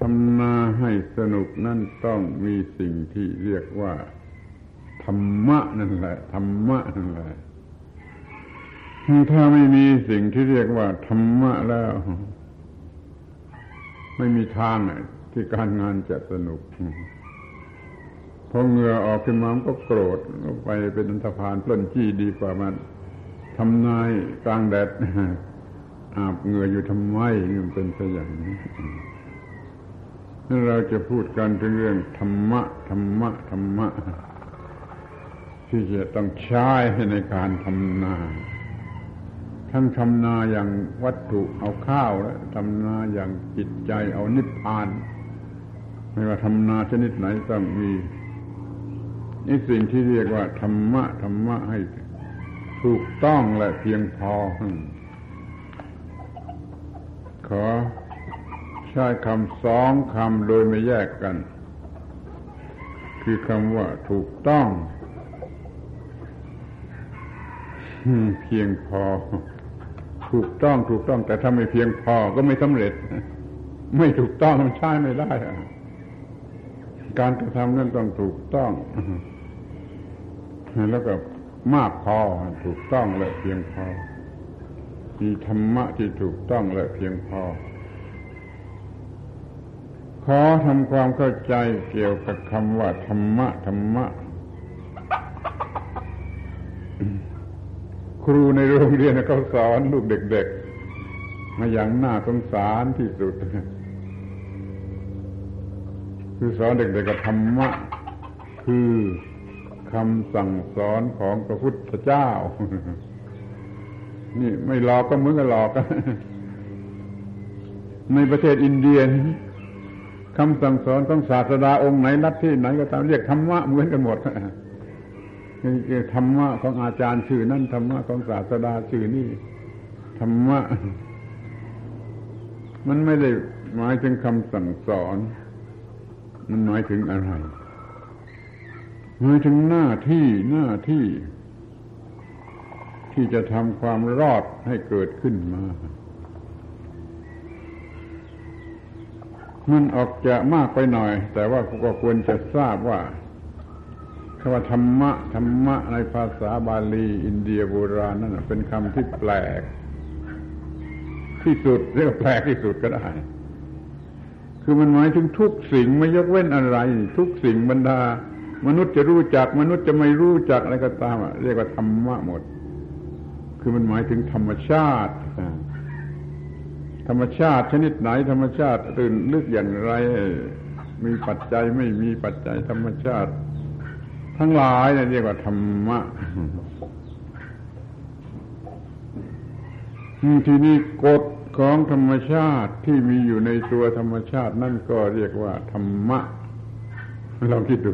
ทำนาให้สนุกนั่นต้องมีสิ่งที่เรียกว่า ธรรมะนั่นแหละ ธรรมะนั่นแหละ ถ้าไม่มีสิ่งที่เรียกว่าธรรมะแล้ว ไม่มีทางที่การงานจะสนุกพอเหงื่อออกขึ้นมาก็โกรธไปเป็นอันธพาลปล้นจี้ดีกว่ามันทำนายกลางแดดอาบเหงื่ออยู่ทำไมนี่มันเป็นไปอย่างนี้นั่นเราจะพูดกันถึงเรื่องธรรมะธรรมะธรรมะ ที่จะต้องใช้ในการทำนา ทั้งทำนาอย่างวัตถุเอาข้าวและทำนาอย่างจิตใจเอานิพพาน ไม่ว่าทำนาชนิดไหนต้องมีนี่สิ่งที่เรียกว่าธรรมะธรรมะให้ถูกต้องและเพียงพอ ขอใช้คำสองคำโดยไม่แยกกัน คือคำว่าถูกต้อง เพียงพอ ถูกต้องถูกต้อง แต่ถ้าไม่เพียงพอก็ไม่สำเร็จ ไม่ถูกต้องมันใช้ไม่ได้ การกระทำนั้นต้องถูกต้อง แล้วก็มากพอถูกต้องและเพียงพอมีธรรมะที่ถูกต้องและเพียงพอ ขอทำความเข้าใจเกี่ยวกับคำว่าธรรมะธรรมะ ครูในโรงเรียนเขาสอนลูกเด็กๆมาอย่างน่าสงสารที่สุด คือสอนเด็กๆกับธรรมะ คือคำสั่งสอนของพระพุทธเจ้า นี่ไม่หลอกก็เหมือนกับหลอกในประเทศอินเดียคำสั่งสอนของศาสดาองค์ไหนนัดที่ไหนก็ตามเรียกธรรมะเหมือนกันหมด ธรรมะของอาจารย์ชื่อนั่นธรรมะของศาสดาชื่อนี่ธรรมะ มันไม่ได้หมายถึงคำสั่งสอน มันหมายถึงอะไรหมายถึงหน้าที่หน้าที่ ที่จะทำความรอดให้เกิดขึ้นมา มันออกจะมากไปหน่อย แต่ว่าก็ควรจะทราบว่า คำว่าธรรมะธรรมะในภาษาบาลี อินเดียโบราณนั่นเป็นคำที่แปลก ที่สุดเรียกแปลกที่สุดก็ได้ คือมันหมายถึงทุกสิ่งไม่ยกเว้นอะไร ทุกสิ่งบรรดา มนุษย์จะรู้จัก มนุษย์จะไม่รู้จักอะไรก็ตามเรียกว่าธรรมะหมด คือมันหมายถึงธรรมชาติธรรมชาติชนิดไหน ธรรมชาติตื่นลึกอย่างไร มีปัจจัยไม่มีปัจจัยธรรมชาติ ทั้งหลายเนี่ยเรียกว่าธรรมะทีนี้กฎของธรรมชาติที่มีอยู่ในตัวธรรมชาตินั่นก็เรียกว่าธรรมะลองคิดดู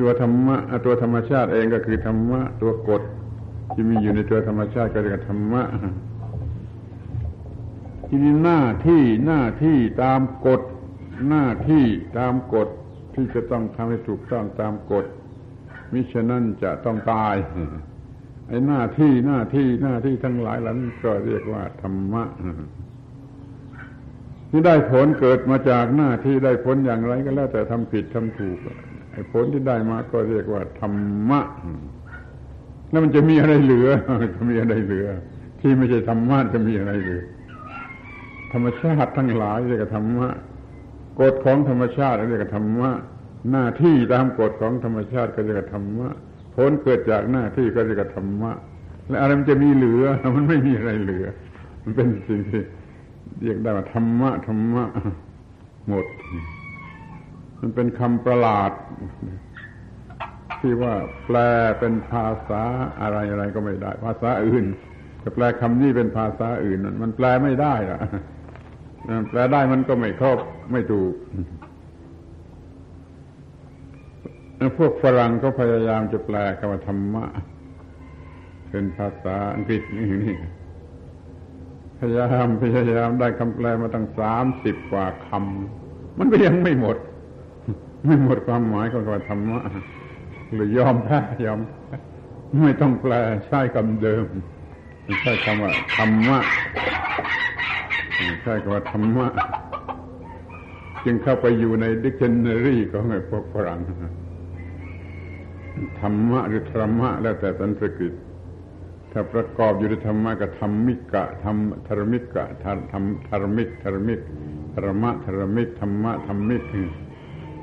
ตัวธรรมะตัวธรรมชาติเองก็คือธรรมะ ตัวกฎที่มีอยู่ในตัวธรรมชาติก็เรียกธรรมะทีนี้หน้าที่หน้าที่ตามกฎหน้าที่ตามกฎ ที่จะต้องทำให้ถูกต้องตามกฎมิฉะนั้นจะต้องตาย ไอ้หน้าที่หน้าที่หน้าที่ทั้งหลายหลังก็เรียกว่าธรรมะที่ได้ผลเกิดมาจากหน้าที่ได้ผลอย่างไรก็แล้วแต่ทำผิดทำถูกไอ้ผลที่ได้มาก็เรียกว่าธรรมะแล้วมันจะมีอะไรเหลือจะมีอะไรเหลือ ที่ไม่ใช่ธรรมะจะมีอะไรเหลือ ธรรมชาติทั้งหลายเรียกธรรมะ กฎของธรรมชาติเรียกธรรมะหน้าที่ตามกฎของธรรมชาติก็เรียกธรรมะผลเกิดจากหน้าที่ก็เรียกธรรมะและอะไรมันจะมีเหลือ มันไม่มีอะไรเหลือ มันเป็นสิ่งที่เรียกได้ว่าธรรมะธรรมะหมด มันเป็นคำประหลาด ที่ว่าแปลเป็นภาษาอะไรอะไรก็ไม่ได้ ภาษาอื่นจะแปลคำนี้เป็นภาษาอื่น มันแปลไม่ได้ละ แปลได้มันก็ไม่ครบไม่ถูก พวกฝรั่งก็พยายามจะแปลคำว่าธรรมะ เป็นภาษาอังกฤษนี่นี่พยายามพยายามได้คำแปลมาตั้งสามสิบกว่าคำมันก็ยังไม่หมด ไม่หมดความหมายของคำว่าธรรมะหรือยอมแพ้ยอมไม่ต้องแปลใช้คำเดิมใช้คำว่าธรรมะ ใช้คำว่าธรรมะ จึงเข้าไปอยู่ในดิกชันนารีของไอ้พวกฝรั่งธรรมะหรือธรรมะ แล้วแต่สันสกฤตถ้าประกอบอยู่ในธรรมะกับธรรมิกะธรรมธรมิกะธรรมธรมิกธรมิกธรรมะธรมิกธรรมะธรรมิก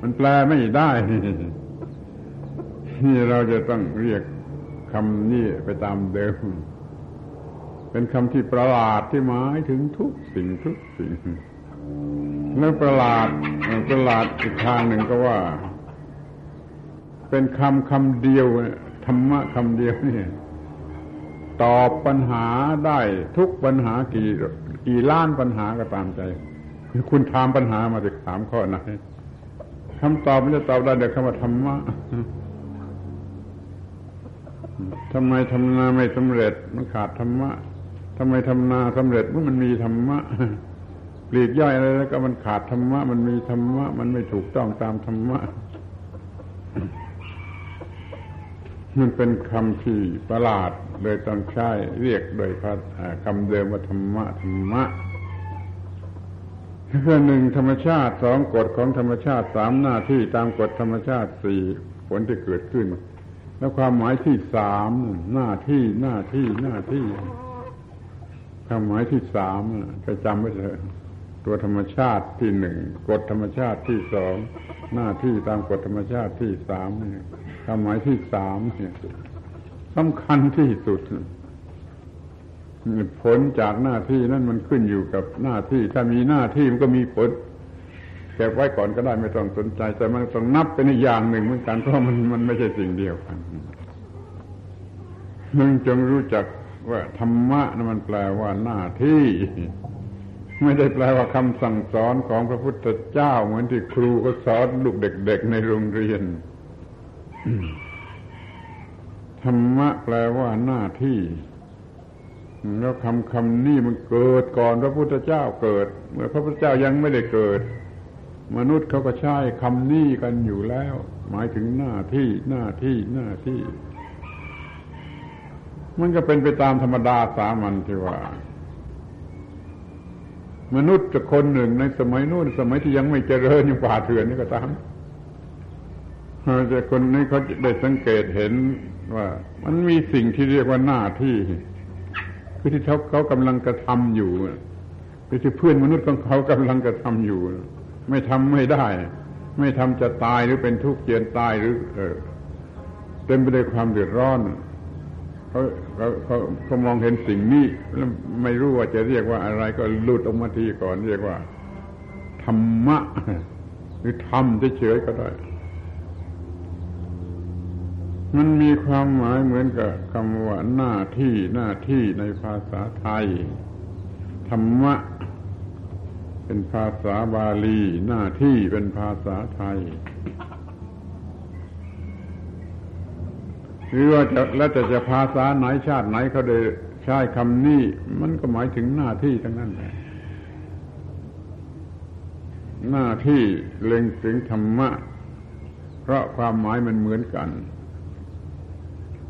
มันแปลไม่ได้นี่เราจะต้องเรียกคำนี้ไปตามเดิม เป็นคำที่ประหลาดที่หมายถึงทุกสิ่งทุกสิ่งแล้วประหลาดประหลาดอีกทางหนึ่งก็ว่า เป็นคำคำเดียวธรรมะคำเดียวนี่ตอบปัญหาได้ทุกปัญหากี่กี่ล้านปัญหาก็ตามใจ คุณถามปัญหามาจะถามข้อไหนคำตอบมันจะตอบได้เดี๋ยวคำว่าธรรมะทำไมทำนาไม่สำเร็จมันขาดธรรมะ ทำไมทำนาสำเร็จเมื่อมันมีธรรมะปลีกย่อยอะไรแล้วก็มันขาดธรรมะ มันมีธรรมะ มันไม่ถูกต้องตามธรรมะ มันเป็นคำที่ประหลาดเลยต้องใช้เรียกโดยคำเดิมว่าธรรมะธรรมะคือหนึ่งธรรมชาติสองกฎของธรรมชาติสามหน้าที่ตามกฎธรรมชาติสี่ผลที่เกิดขึ้น แล้วความหมายที่สามหน้าที่หน้าที่หน้าที่ ความหมายที่สามไปจำไว้เถอะตัวธรรมชาติที่หนึ่งกฎธรรมชาติที่สองหน้าที่ตามกฎธรรมชาติที่สามเนี่ยความหมายที่สามเนี่ยสำคัญที่สุดผลจากหน้าที่นั่นมันขึ้นอยู่กับหน้าที่ ถ้ามีหน้าที่มันก็มีผลเก็บไว้ก่อนก็ได้ไม่ต้องสนใจ แต่มันต้องนับเป็นอย่างหนึ่งเหมือนกันเพราะมันมันไม่ใช่สิ่งเดียวกันมึงจงรู้จัก ว่าธรรมะนั่นมันแปลว่าหน้าที่ ไม่ได้แปลว่าคำสั่งสอนของพระพุทธเจ้า เหมือนที่ครูก็สอนลูกเด็ก ๆ ในโรงเรียนธรรมะแปลว่าหน้าที่ แล้วคำคำนี้มันเกิดก่อนพระพุทธเจ้าเกิด เมื่อพระพุทธเจ้ายังไม่ได้เกิด มนุษย์เขาก็ใช้คำนี้กันอยู่แล้ว หมายถึงหน้าที่หน้าที่หน้าที่ มันก็เป็นไปตามธรรมดาสามัญที่ว่า มนุษย์จะคนหนึ่งในสมัยนู้นสมัยที่ยังไม่เจริญยังป่าเถื่อนนี่ก็ตามแต่คนนี้เขาได้สังเกตเห็นว่า มันมีสิ่งที่เรียกว่าหน้าที่ คือที่เขาเขากำลังกระทำอยู่คือที่เพื่อนมนุษย์ของเขากำลังกระทำอยู่ ไม่ทำไม่ได้ ไม่ทำจะตายหรือเป็นทุกข์เจียนตายหรือ เออเต็มไปด้วยความเดือดร้อน เขาเขาเขาเขามองเห็นสิ่งนี้แล้วไม่รู้ว่าจะเรียกว่าอะไรก็หลุดออกมาทีก่อนเรียกว่า ธรรมะ หรือธรรมเฉยๆก็ได้ มันมีความหมายเหมือนกับคำว่าหน้าที่หน้าที่ในภาษาไทย ธรรมะ เป็นภาษาบาลี หน้าที่เป็นภาษาไทย หรือว่าจะแล้วจะจะภาษาไหนชาติไหนเขาได้ใช้คำนี้ มันก็หมายถึงหน้าที่ทั้งนั้นแหละหน้าที่เล็งถึงธรรมะ เพราะความหมายมันเหมือนกัน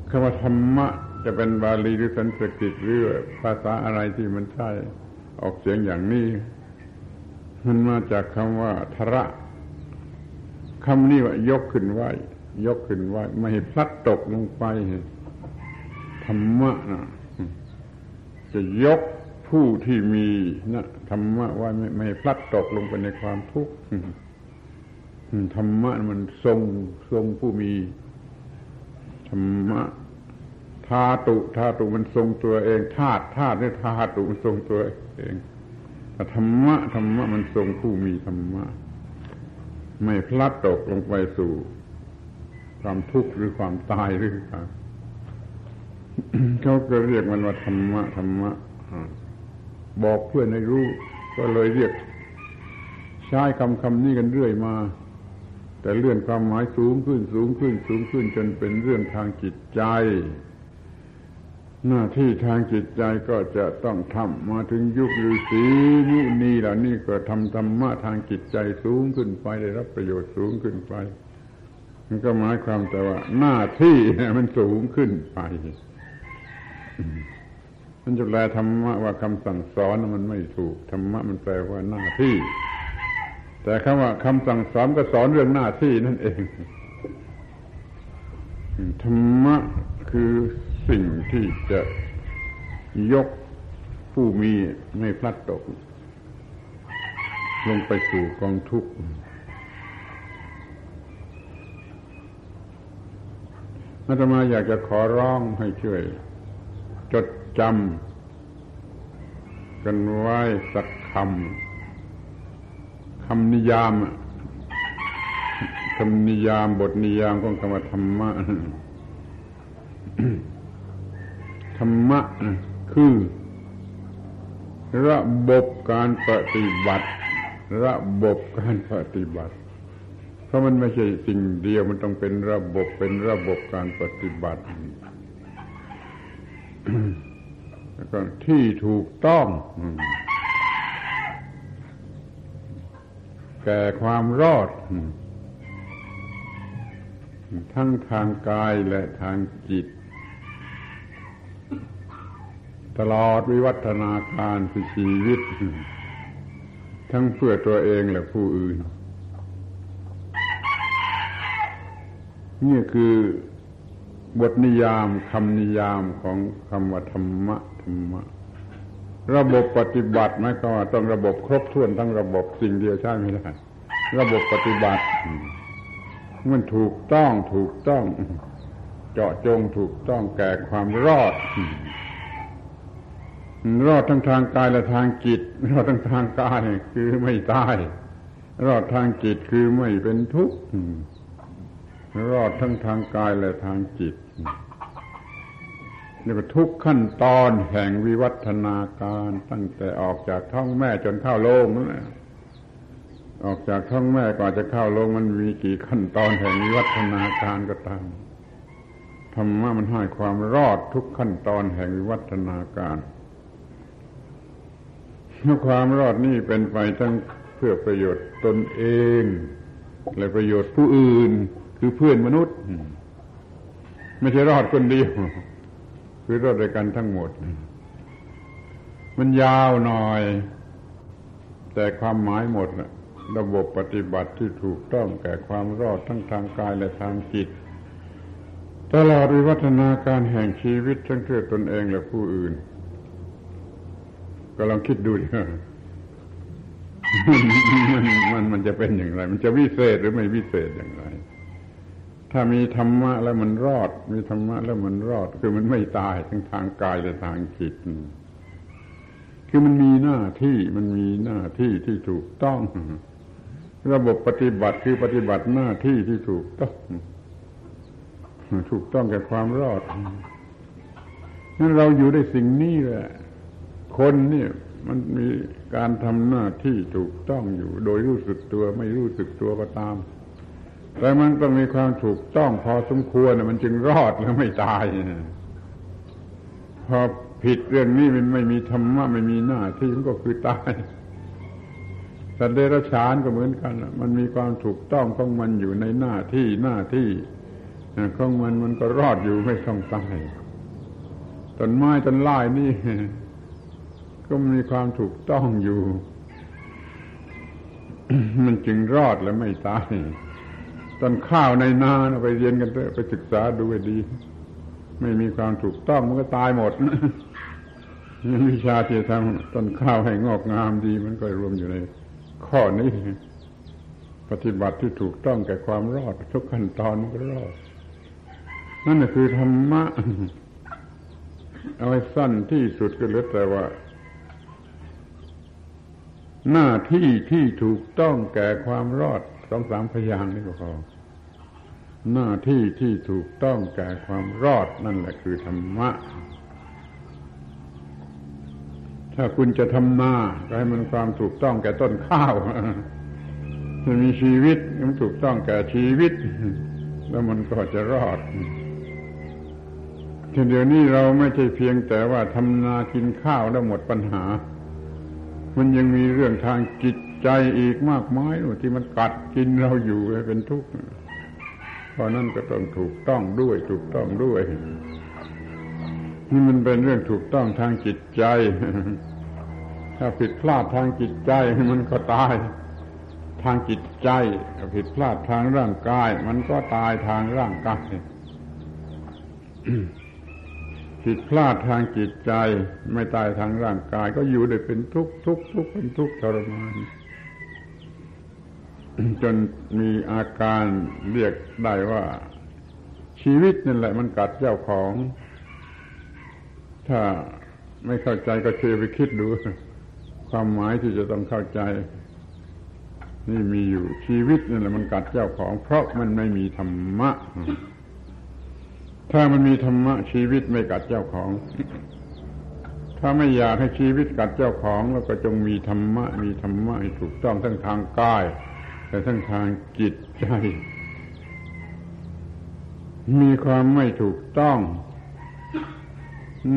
คำว่าธรรมะจะเป็นบาลีหรือสันสกฤตหรือภาษาอะไรที่มันใช่ออกเสียงอย่างนี้ มันมาจากคำว่าทระคำนี้ว่ายกขึ้นไว้ ยกขึ้นไว้ ไม่พลัดตกลงไป ธรรมะนะจะยกผู้ที่มีนะธรรมะไว้ไม่ไม่พลัดตกลงไปในความทุกข์ธรรมะมันทรงทรงผู้มี ธรรมะธาตุธาตุมันทรงตัวเองธาตุธาตุนี่ธาตุมันทรงตัวเองธรรมะธรรมะมันทรงผู้มีธรรมะ ไม่พลัดตกลงไปสู่ ความทุกข์หรือความตายหรือครับเขาก็เรียกมันว่าธรรมะธรรมะบอกเพื่อนให้รู้ ก็เลยเรียก ใช้คำคำนี้กันเรื่อยมา แต่เลื่อนความหมายสูงขึ้นสูงขึ้น สูงขึ้นจนเป็นเรื่องทางจิตใจ หน้าที่ทางจิตใจก็จะต้องทำมาถึงยุคฤาษีมุนีเหล่านี้ก็ทำธรรมะทางจิตใจสูงขึ้นไปได้รับประโยชน์สูงขึ้นไป มันก็หมายความแต่ว่า หน้าที่มันสูงขึ้นไป มันจะแปลธรรมะว่าคำสั่งสอนมันไม่ถูกธรรมะมันแปลว่าหน้าที่ แต่คำว่าคำสั่งสอนก็สอนเรื่องหน้าที่นั่นเองธรรมะคือสิ่งที่จะยกผู้มีไม่พลัดตก ลงไปสู่กองทุกข์ อาตมาอยากจะขอร้องให้ช่วย จดจำกันไว้สักคำคำนิยามคำนิยามบทนิยามของคำว่าธรรมะธรรมะคือ ระบบการปฏิบัติ ระบบการปฏิบัติ ราะมันไม่ใช่สิ่งเดียวมันต้องเป็นระบบเป็นระบบการปฏิบัติแล้วก็ที่ถูกต้องแก่ความรอด ทั้งทางกายและทางจิต ตลอดวิวัฒนาการคือชีวิต ทั้งเพื่อตัวเองและผู้อื่น นี่คือบทนิยามคำนิยามของคำว่าธรรมะธรรมะ ระบบปฏิบัติหมายความว่าต้องระบบครบถ้วนทั้งระบบสิ่งเดียวใช่ไม่ได้ระบบปฏิบัติ มันถูกต้องถูกต้อง เจาะจงถูกต้องแก่ความรอด รอดทั้งทางกายและทางจิต รอดทั้งทางกายคือไม่ตาย รอดทางจิตคือไม่เป็นทุกข์ รอดทั้งทางกายและทางจิตนี่ก็ทุกขั้นตอนแห่งวิวัฒนาการ ตั้งแต่ออกจากท้องแม่จนเข้าโลงนั่นแหละออกจากท้องแม่ก่อนจะเข้าโลงมันมีกี่ขั้นตอนแห่งวิวัฒนาการก็ตามธรรมะมันให้ความรอดทุกขั้นตอนแห่งวิวัฒนาการและความรอดนี่เป็นไปทั้งเพื่อประโยชน์ตนเอง และประโยชน์ผู้อื่น คือเพื่อนมนุษย์ ไม่ใช่รอดคนเดียว คือรอดด้วยกันทั้งหมด มันยาวหน่อย แต่ความหมายหมดระบบปฏิบัติที่ถูกต้องแก่ความรอดทั้งทางกายและทางจิต ตลอดวิวัฒนาการแห่งชีวิตทั้งเพื่อตนเองและผู้อื่น ก็ลองคิดดูดิมันมันมันจะเป็นอย่างไร มันจะวิเศษหรือไม่วิเศษอย่างไร ถ้ามีธรรมะแล้วมันรอด มีธรรมะแล้วมันรอด คือมันไม่ตายทั้งทางกายและทางจิต คือมันมีหน้าที่มันมีหน้าที่ที่ถูกต้อง ระบบปฏิบัติคือปฏิบัติหน้าที่ที่ถูกต้อง ถูกต้องแก่ความรอดนั้นเราอยู่ได้สิ่งนี้แหละ คนเนี่ยมันมีการทำหน้าที่ถูกต้องอยู่ โดยรู้สึกตัวไม่รู้สึกตัวก็ตาม แต่มันต้องมีความถูกต้องพอสมควรมันจึงรอดแล้วไม่ตายพอผิดเรื่องนี้มันไม่มีธรรมะไม่มีหน้าที่มันก็คือตายสัตว์เดรัจฉานก็เหมือนกัน มันมีความถูกต้องของมันอยู่ในหน้าที่หน้าที่ของมันมันก็รอดอยู่ไม่ต้องตายต้นไม้ต้นไม้นี่ ก็มีความถูกต้องอยู่ มันจึงรอดและไม่ตาย ต้นข้าวในนาไปเรียนกันเถอะไปศึกษาดูให้ดี ไม่มีความถูกต้องมันก็ตายหมดวิชาที่ทำต้นข้าวให้งอกงามดี มันก็รวมอยู่ในข้อนี้ ปฏิบัติที่ถูกต้องแก่ความรอด ทุกขั้นตอนมันก็รอด นั่นคือธรรมะเอาไว้สั้นที่สุดก็เหลือแต่ว่า หน้าที่ที่ถูกต้องแก่ความรอดสองสามพยางนี่ก็พอ หน้าที่ที่ถูกต้องแก่ความรอดนั่นแหละคือธรรมะ ถ้าคุณจะทำนาก็ให้มันความถูกต้องแก่ต้นข้าวมันมีชีวิตมันถูกต้องแก่ชีวิต แล้วมันก็จะรอดเดี๋ยวนี้เราไม่ใช่เพียงแต่ว่าทำนากินข้าวแล้วหมดปัญหา มันยังมีเรื่องทางจิตใจอีกมากมายที่มันกัดกินเราอยู่เป็นทุกข์ เพราะนั่นก็ต้องถูกต้องด้วยถูกต้องด้วย นี่มันเป็นเรื่องถูกต้องทางจิตใจ ถ้าผิดพลาดทางจิตใจมันก็ตาย ทางจิตใจ ผิดพลาดทางร่างกาย มันก็ตายทางร่างกายผิดพลาดทางจิตใจ ไม่ตายทางร่างกาย ก็อยู่ได้เป็นทุกข์ทุกข์ทุกข์เป็นทุกข์ทรมาน จนมีอาการเรียกได้ว่า ชีวิตนั่นแหละมันกัดเจ้าของ ถ้าไม่เข้าใจก็เชไปคิดดู ความหมายที่จะต้องเข้าใจ นี่มีอยู่ชีวิตนั่นแหละมันกัดเจ้าของ เพราะมันไม่มีธรรมะ ถ้ามันมีธรรมะ ชีวิตไม่กัดเจ้าของ ถ้าไม่อยากให้ชีวิตกัดเจ้าของ แล้วก็จงมีธรรมะ มีธรรมะให้ถูกต้องทั้งทางกาย แต่ทั้งทางจิตใจ มีความไม่ถูกต้อง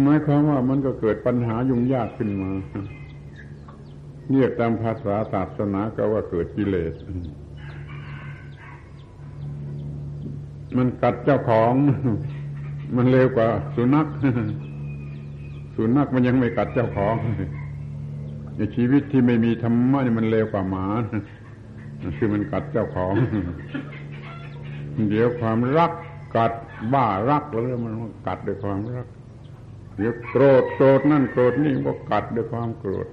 หมายความว่ามันก็เกิดปัญหายุ่งยากขึ้นมาเรียกตามภาษาศาสนาก็ว่าเกิดกิเลส มันกัดเจ้าของ มันเร็วกว่าสุนัข สุนัขมันยังไม่กัดเจ้าของในชีวิตที่ไม่มีธรรมะนี่มันเร็วกว่าหมา คือมันกัดเจ้าของ เดี๋ยวความรักกัดบ้ารักแล้วมันกัดด้วยความรัก เดี๋ยวโกรธโกรธนั่นโกรธนี่ก็กัดด้วยความโกรธ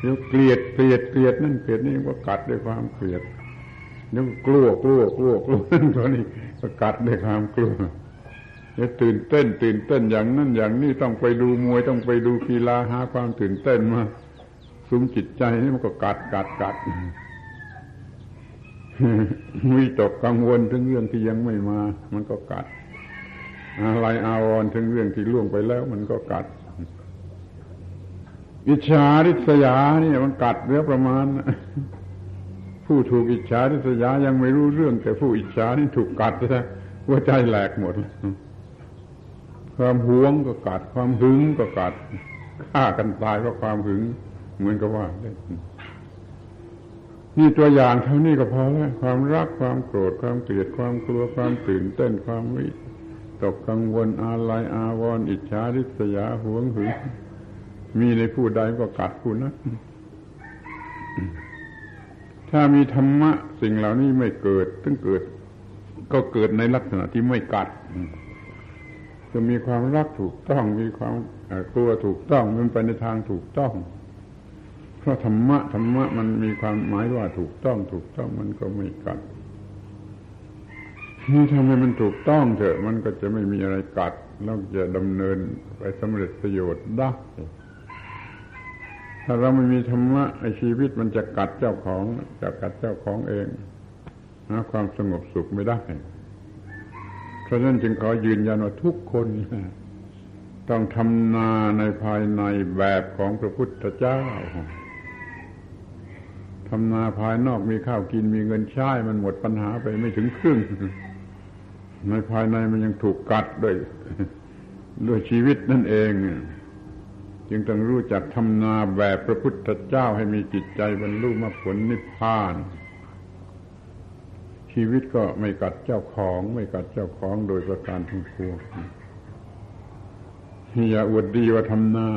เดี๋ยวเกลียดเกลียดเกลียดนั่นเกลียดนี่ก็กัดด้วยความเกลียดเดี๋ยวกลัวกลัวกลัวกลัวนั่นตัวนี้ก็กัดด้วยความกลัวจะตื่นเต้น ตื่นเต้นอย่างนั้นอย่างนี้ต้องไปดูมวยต้องไปดูกีฬาหาความตื่นเต้นมาซุ้มจิตใจนี่มันก็กัดกัดกัด มีตกกังวลถึงเรื่องที่ยังไม่มา มันก็กัด อะไรอาวรถึงเรื่องที่ล่วงไปแล้ว มันก็กัด อิจฉาริษยานี่มันกัดเรือประมาณ ผู้ถูกอิจฉาริษยายังไม่รู้เรื่อง แต่ผู้อิจฉานี่ถูกกัดซะหัวใจแหลกหมด ความหวงก็กัด ความหึงก็กัดฆ่ากันตายเพราะความหึง เหมือนกับว่า นี่ตัวอย่างเท่านี้ก็พอแล้วความรักความโกรธความเกลียดความกลัวความตื่นเต้นความวิตกกังวลอาลัยอาวรณ์อิจฉาริษยาหวงหึงมีในผู้ใดก็กัดผู้นั้นถ้ามีธรรมะ สิ่งเหล่านี้ไม่เกิดตั้งเกิด ก็เกิดในลักษณะที่ไม่กัด จะมีความรักถูกต้อง มีความกลัวถูกต้อง มันไปในทางถูกต้อง เพราะธรรมะธรรมะมันมีความหมายว่าถูกต้องถูกต้องมันก็ไม่กัดนี่ทำให้มันถูกต้องเถอะ มันก็จะไม่มีอะไรกัดแล้วจะดำเนินไปสำเร็จประโยชน์ได้ถ้าเราไม่มีธรรมะไอชีวิตมันจะกัดเจ้าของจะกัดเจ้าของเองหาความสงบสุขไม่ได้ เพราะฉะนั้นจึงขอยืนยันว่าทุกคน ต้องทำนาในภายในแบบของพระพุทธเจ้า ทำนาภายนอกมีข้าวกินมีเงินใช้มันหมดปัญหาไปไม่ถึงครึ่งในภายในมันยังถูกกัดด้วยด้วยชีวิตนั่นเอง จึงต้องรู้จักทำนาแบบพระพุทธเจ้าให้มีจิตใจบรรลุมรรคผลนิพพาน ชีวิตก็ไม่กัดเจ้าของ ไม่กัดเจ้าของโดยประการทั้งปวงอย่าอวดดีว่าทำนา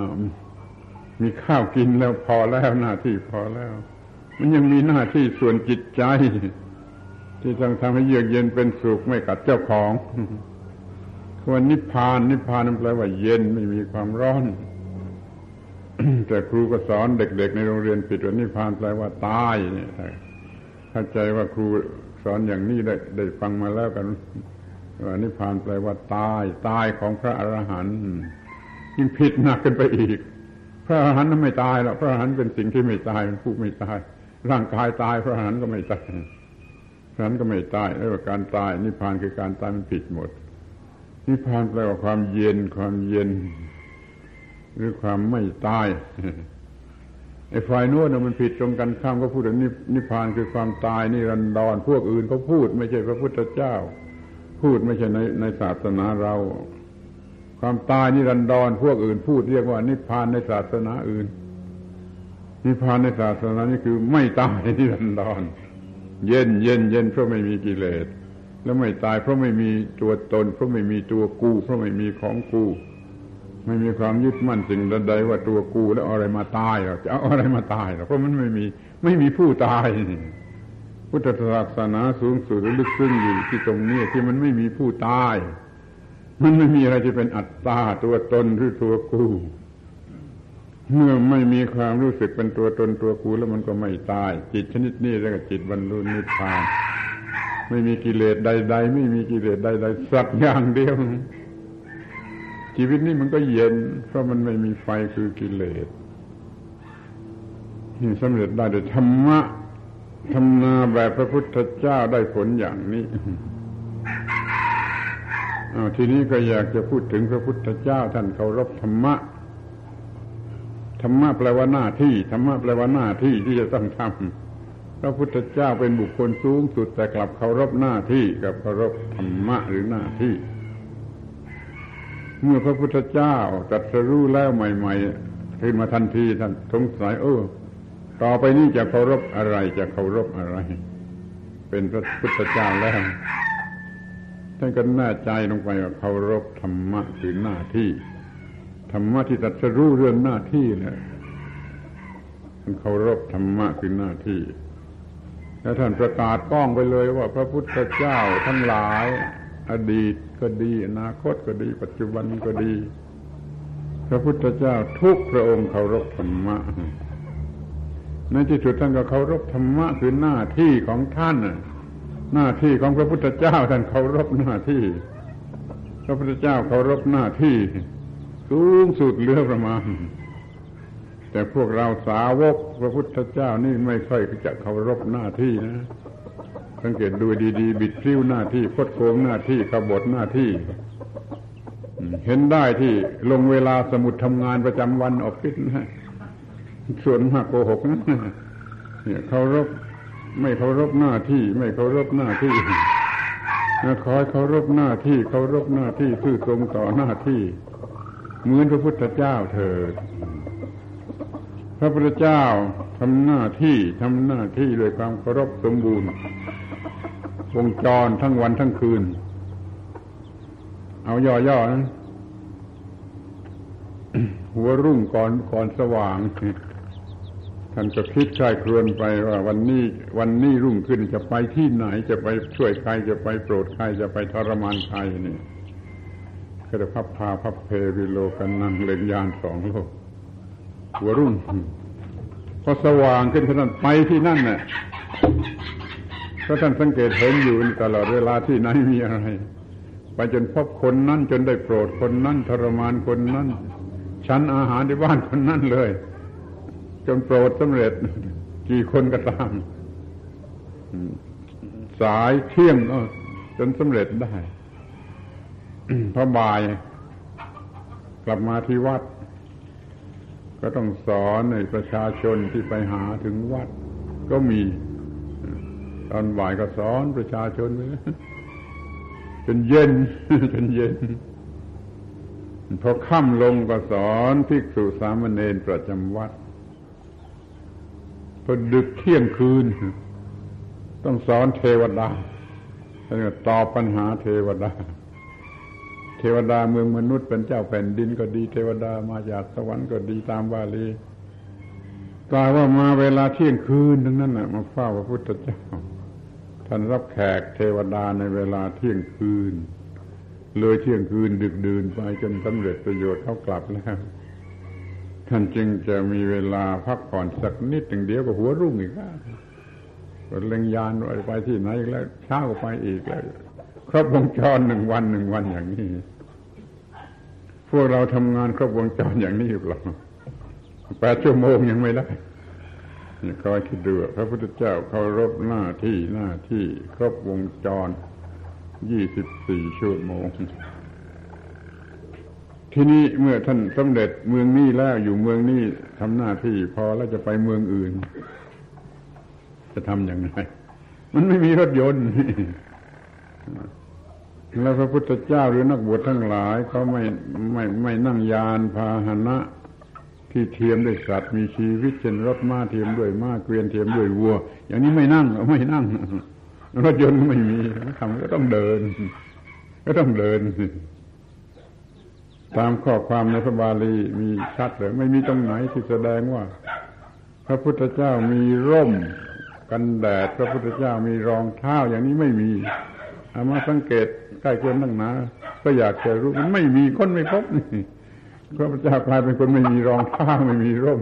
มีข้าวกินแล้วพอแล้วหน้าที่พอแล้ว มันยังมีหน้าที่ส่วนจิตใจ ที่ต้องทำให้เยือกเย็นเป็นสุขไม่กัดเจ้าของควรนิพพาน นิพพานนั่นแปลว่าเย็นไม่มีความร้อน แต่ครูก็สอนเด็ก ๆ ในโรงเรียนปิดว่านิพพานแปลว่าตายเนี่ยเข้าใจว่าครูสอนอย่างนี้ได้ได้ฟังมาแล้วกันว่านิพพานแปลว่าตายตายของพระอรหันต์ยิ่งผิดหนักขึ้นไปอีก พระอรหันต์นั้นไม่ตายหรอกพระอรหันต์เป็นสิ่งที่ไม่ตายมันผู้ไม่ตาย ร่างกายตายพระอรหันต์ก็ไม่ตายพระอรหันต์ก็ไม่ตายแล้วการตายนิพพานคือการตายมันผิดหมด นิพพานแปลว่าความเย็นความเย็น หรือความไม่ตายไอ้ฝ่ายโน้นมันผิดตรงกันข้ามก็พูดถึงนิพพานคือความตายนี่รันดอนพวกอื่นเขาพูด ไม่ใช่พระพุทธเจ้า พูดไม่ใช่ในในศาสนาเรา ความตายนี่รันดอนพวกอื่นพูดเรียกว่านิพพานในศาสนาอื่น นิพพานในศาสนานี่คือไม่ตายนี่รันดอน เย็นเย็นเย็นเพราะไม่มีกิเลส แล้วไม่ตายเพราะไม่มีตัวตน เพราะไม่มีตัวกู เพราะไม่มีของกู ไม่มีความยึดมั่นสิ่งใดว่าตัวกู แล้วอะไรมาตายหรอจะเอาอะไรมาตายหรอเพราะมันไม่มีไม่มีผู้ตาย พุทธศาสนาสูงสุดลึกซึ้งอยู่ที่ตรงนี้ที่มันไม่มีผู้ตาย มันไม่มีอะไรที่เป็นอัตตาตัวตนหรือตัวกู เมื่อไม่มีความรู้สึกเป็นตัวตนตัวกูแล้วมันก็ไม่ตาย จิตชนิดนี้เรียกว่าจิตบรรลุนิพพาน ไม่มีกิเลสใด ๆ ไม่มีกิเลสใด ๆ สักอย่างเดียว ชีวิตนี้มันก็เย็น เพราะมันไม่มีไฟคือกิเลสนี่สำเร็จได้โดยธรรมะทำนาแบบพระพุทธเจ้าได้ผลอย่างนี้ทีนี้ก็อยากจะพูดถึงพระพุทธเจ้าท่านเคารพธรรมะ ธรรมะแปลว่าหน้าที่ธรรมะแปลว่าหน้าที่ที่จะต้องทำพระพุทธเจ้าเป็นบุคคลสูงสุดแต่กลับเคารพหน้าที่กับเคารพธรรมะหรือหน้าที่ เมื่อพระพุทธเจ้าตรัสรู้แล้วใหม่ๆขึ้นมาทันทีท่านสงสัยเออต่อไปนี้จะเคารพอะไรจะเคารพอะไร เป็นพระพุทธเจ้าแล้วท่านก็แน่ใจลงไปว่าเคารพธรรมะคือหน้าที่ ธรรมะที่ตรัสรู้เรื่องหน้าที่แหละท่านเคารพธรรมะคือหน้าที่ แล้วท่านประกาศป้องไปเลยว่า พระพุทธเจ้าทั้งหลาย อดีตก็ดี อนาคตก็ดี ปัจจุบันก็ดี พระพุทธเจ้าทุกพระองค์เคารพธรรมะในที่สุดท่านก็เคารพธรรมะคือหน้าที่ของท่านหน้าที่ของพระพุทธเจ้าท่านเคารพหน้าที่ พระพุทธเจ้าเคารพหน้าที่ สูงสุดเลือประมาณ แต่พวกเราสาวกพระพุทธเจ้านี่ไม่ค่อยจะเคารพหน้าที่นะ สังเกตดูดีๆ บิดพลิ้วหน้าที่พดโกงหน้าที่ขบฏหน้าที่ เห็นได้ที่ลงเวลาสมุดทำงานประจำวันออฟฟิศนะส่วนมากโกหกนะเนี่ยเคารพไม่เคารพหน้าที่ ไม่เคารพหน้าที่คอยเคารพหน้าที่เคารพหน้าที่ซื่อตรงต่อหน้าที่ เหมือนพระพุทธเจ้าเถิด พระพุทธเจ้าทำหน้าที่ทำหน้าที่ด้วยความเคารพสมบูรณ์ วงจรทั้งวันทั้งคืน เอาย่อๆนะหัวรุ่งก่อนก่อนสว่างท่านจะคิดใครครวนไปว่าวันนี้วันนี้รุ่งขึ้นจะไปที่ไหนจะไปช่วยใครจะไปโปรดใครจะไปทรมานใครนี่ ก็จะพับพาพับเพวิโลกันนังเล่นยานสองโลกหัวรุ่งพอสว่างขึ้นท่านไปที่นั่นน่ะพราะท่านสังเกตเห็นอยู่ตลอดเวลาที่ไหนมีอะไร ไปจนพบคนนั้นจนได้โปรดคนนั้นทรมานคนนั้นชั้นอาหารที่บ้านคนนั้นเลย จนโปรดสำเร็จ กี่คนก็ตามสายเที่ยงจนสำเร็จได้ พระบาย กลับมาที่วัด ก็ต้องสอนในประชาชนที่ไปหาถึงวัด ก็มี ตอนบ่ายก็สอนประชาชนไปจนเย็นจนเย็นพอค่ำลงก็สอนภิกษุสามเณรประจำวัดพอดึกเที่ยงคืน ต้องสอนเทวดาท่านก็ตอบปัญหาเทวดา ทวดาเมืองมนุษย์เป็นเจ้าแผ่นดินก็ดี เทวดามาจากสวรรค์ก็ดีตามบาลีกล่าวว่ามาเวลาเที่ยงคืนทั้งนั้นนะมาเฝ้าพระพุทธเจ้า ท่านรับแขกเทวดาในเวลาเที่ยงคืน เลยเที่ยงคืนดึกดื่นไปจนสำเร็จประโยชน์เขากลับแล้วท่านจึงจะมีเวลาพักผ่อนสักนิดหนึ่งเดียวก็หัวรุ่งอีกแล้วเล็งยานไปที่ไหนอีกแล้วเช้าก็ไปอีกแล้วครบวงจรหนึ่งวันหนึ่งวันอย่างนี้ พวกเราทำงานครบวงจรอย่างนี้หรือเปล่าแปดชั่วโมงยังไม่ได้คอยคิดดูพระพุทธเจ้าเคารพหน้าที่หน้าที่ครบวงจรยี่สิบสี่ชั่วโมง ทีนี้เมื่อท่านสำเร็จเมืองนี้แล้วอยู่เมืองนี้ทำหน้าที่พอแล้วจะไปเมืองอื่น จะทำอย่างไร มันไม่มีรถยนต์ แล้วพระพุทธเจ้าหรือนักบวชทั้งหลายเขาไม่ไม่ไม่นั่งยานพาหนะ ที่เทียมด้วยสัตว์มีชีวิตเช่นรถม้าเทียมด้วยม้าเกวียนเทียมด้วยวัว อย่างนี้ไม่นั่งไม่นั่งรถยนต์ก็ไม่มีทำก็ต้องเดิน ก็ต้องเดินตามข้อความในพระบาลีมีชัดเลยไม่มีตรงไหนที่แสดงว่า พระพุทธเจ้ามีร่มกันแดด พระพุทธเจ้ามีรองเท้าอย่างนี้ไม่มีเอามาสังเกต ใกล้เคียงตั้งนาก็อยากจะรู้มันไม่มีคนไม่พบนี่พระพุทธเจ้ากลายเป็นคนไม่มีรองเท้าไม่มีร่ม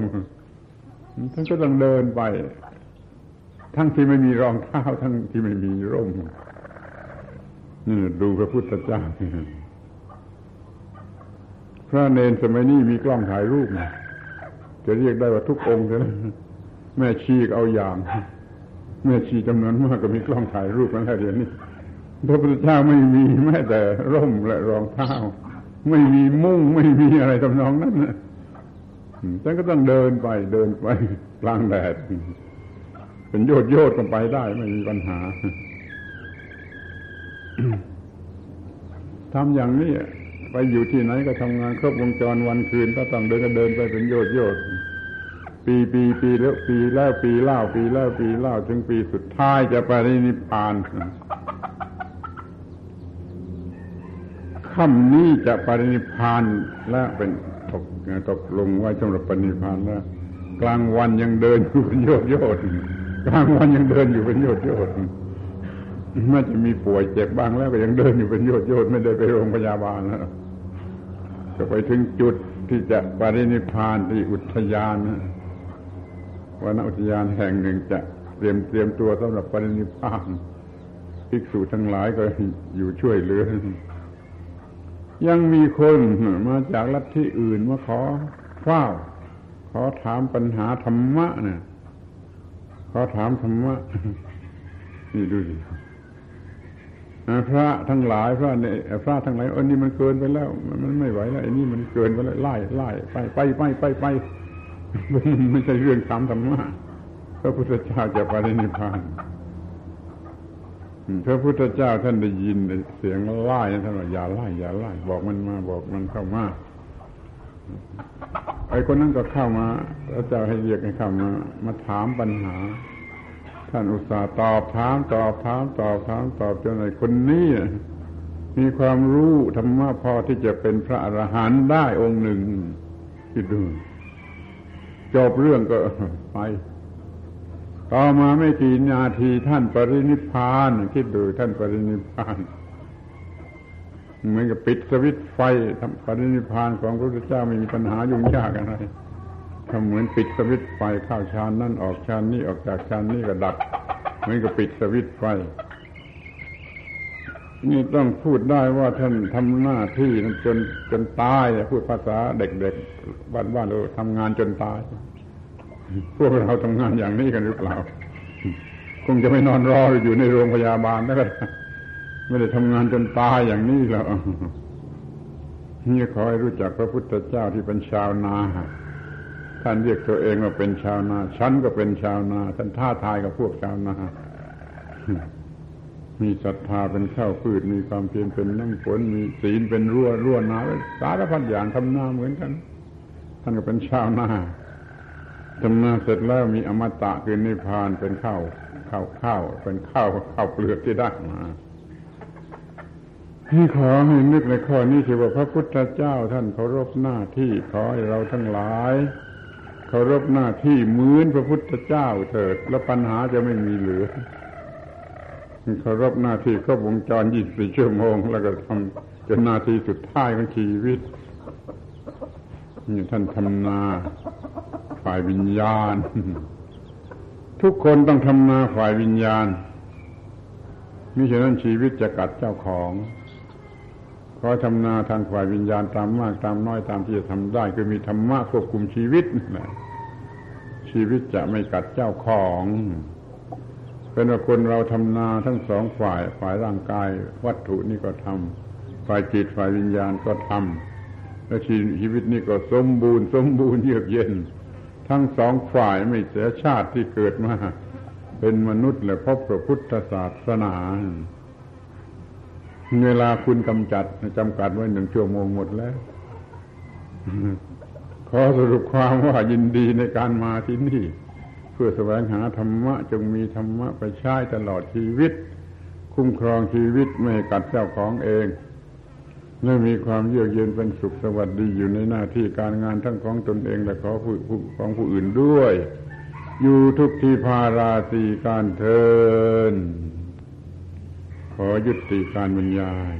ท่านก็ต้องเดินไป ทั้งที่ไม่มีรองเท้าทั้งที่ไม่มีร่มนี่ดูพระพุทธเจ้าพระเนนสมัยนี้มีกล้องถ่ายรูปนะจะเรียกได้ว่าทุกองค์เลยแม่ชีเอาอย่าง แม่ชีจำนวนมากก็มีกล้องถ่ายรูปมาแล้วเดี๋ยวนี้ พระพุทธเจ้าไม่มีแม้แต่ร่มและรองเท้า ไม่มีมุ้งไม่มีอะไรทำนองนั้นฉันก็ต้องเดินไปเดินไปกลางแดด เป็นโยดโยดกันไปได้ไม่มีปัญหาทำอย่างนี้ไปอยู่ที่ไหนก็ทำงานครบวงจรวันคืนถ้าต้องเดินก็เดินไปเป็นโยดโยดปีปีปีแล้วปีแล้วปีเล่าปีแล้วปีเล่าถึงปีสุดท้ายจะไปนิพพาน ค่ำนี้จะปรินิพานแล้วเป็นตกตกลงไว้สำหรับปรินิพานแล้วกลางวันยังเดินอยู่เป็นโยดโยดกลางวันยังเดินอยู่เป็นโยดโยดแม้จะมีป่วยเจ็บบ้างแล้วก็ยังเดินอยู่เป็นโยดโยดไม่ได้ไปโรงพยาบาลแล้วก็ไปถึงจุดที่จะปรินิพานที่อุทยานวันอุทยานแห่งหนึ่งจะเตรียมเตรียมตัวสำหรับปรินิพานภิกษุทั้งหลายก็อยู่ช่วยเหลือ ยังมีคนมาจากลัทธิอื่นมาขอเฝ้า ขอถามปัญหาธรรมะเนี่ยขอถามธรรมะนี่ดูสิพระทั้งหลายพระเนี่ยพระทั้งหลายเออนี่มันเกินไปแล้ว มันไม่ไหวแล้วไอ้นี่มันเกินไปแล้วไล่ไล่ไปไปไปไปไปไม่ใช่เรื่องธรรมธรรมะพระพุทธเจ้าจะไปนิพพาน พระพุทธเจ้าท่านได้ยินเสียงไล่ท่านว่าอย่าไล่อย่าไล่บอกมันมาบอกมันเข้ามาไอ้คนนั้นก็เข้ามาพระเจ้าให้เรียกให้เข้ามา มาถามปัญหา ท่านอุตส่าห์ตอบถามตอบถามตอบถามตอบจนไอ้คนนี้มีความรู้ธรรมะพอที่จะเป็นพระอรหันต์ได้องค์หนึ่งคิดดูจบเรื่องก็ไป ต่อมาไม่กี่นาทีท่านปรินิพาน คิดดูท่านปรินิพานเหมือนกับปิดสวิตไฟทำปรินิพานของพระพุทธเจ้าไม่มีปัญหายุ่งยากอะไรทำเหมือนปิดสวิตไฟเข้าชานนั่นออกชานนี้ออกจากชานนี้ก็ดับเหมือนกับปิดสวิตไฟนี่ต้องพูดได้ว่าท่านทำหน้าที่จนจนตายพูดภาษาเด็กๆบ้านๆเราทำงานจนตาย พวกเราทำงานอย่างนี้กันหรือเปล่าคงจะไม่นอนรออยู่ในโรงพยาบาลแล้วก็ไม่ได้ทำงานจนตายอย่างนี้แล้วนี่ขอให้รู้จักพระพุทธเจ้าที่เป็นชาวนาท่านเรียกตัวเองว่าเป็นชาวนาฉันก็เป็นชาวนา ท่านท้าทายกับพวกชาวนา มีศรัทธาเป็นข้าวพืชมีความเพียรเป็นน้ำฝนมีศีลเป็นรั้วรั้วนาสารพัดอย่างทำนาเหมือนกัน ท่านก็เป็นชาวนา ทำนาเสร็จแล้วมีอมตะคือนิพพานเป็นข้าวข้าวข้าวเป็นข้าวข้าวเปลือกที่ได้มาที่ขอให้นึกในข้อนี้คือว่าพระพุทธเจ้าท่านเคารพหน้าที่ขอให้เราทั้งหลายเคารพหน้าที่เหมือนพระพุทธเจ้าเถิด แล้วปัญหาจะไม่มีเหลือเคารพหน้าที่ครบวงจร24ชั่วโมง แล้วก็ทำจนนาทีสุดท้ายของชีวิตนี่ท่านทำนา ฝ่ายวิญญาณ ทุกคนต้องทำนาฝ่ายวิญญาณมิฉะนั้นชีวิตจะกัดเจ้าของขอทำนาทางฝ่ายวิญญาณตามมากตามน้อยตามที่จะทำได้ คือมีธรรมะควบคุมชีวิตนะชีวิตจะไม่กัดเจ้าของ เป็นว่าคนเราทำนาทั้งสองฝ่ายฝ่ายร่างกาย วัตถุนี่ก็ทำฝ่ายจิตฝ่ายวิญญาณก็ทำและชีวิตนี่ก็สมบูรณ์ สมบูรณ์เยือกเย็น ทั้งสองฝ่ายไม่เสียชาติที่เกิดมาเป็นมนุษย์และพบพระพุทธศาสนา เวลาคุณกำจัดจำกัดไว้หนึ่งชั่วโมงหมดแล้ว ขอสรุปความว่ายินดีในการมาที่นี่ เพื่อแสวงหาธรรมะ จงมีธรรมะไปใช้ตลอดชีวิต คุ้มครองชีวิตไม่กัดเจ้าของเอง ได้มีความเยือกเย็นเป็นสุขสวัสดีอยู่ในหน้าที่การงานทั้งของตนเองและของผู้ของผู้อื่นด้วย อยู่ทุกที่พาราตีการเทิน ขอยุติการบรรยาย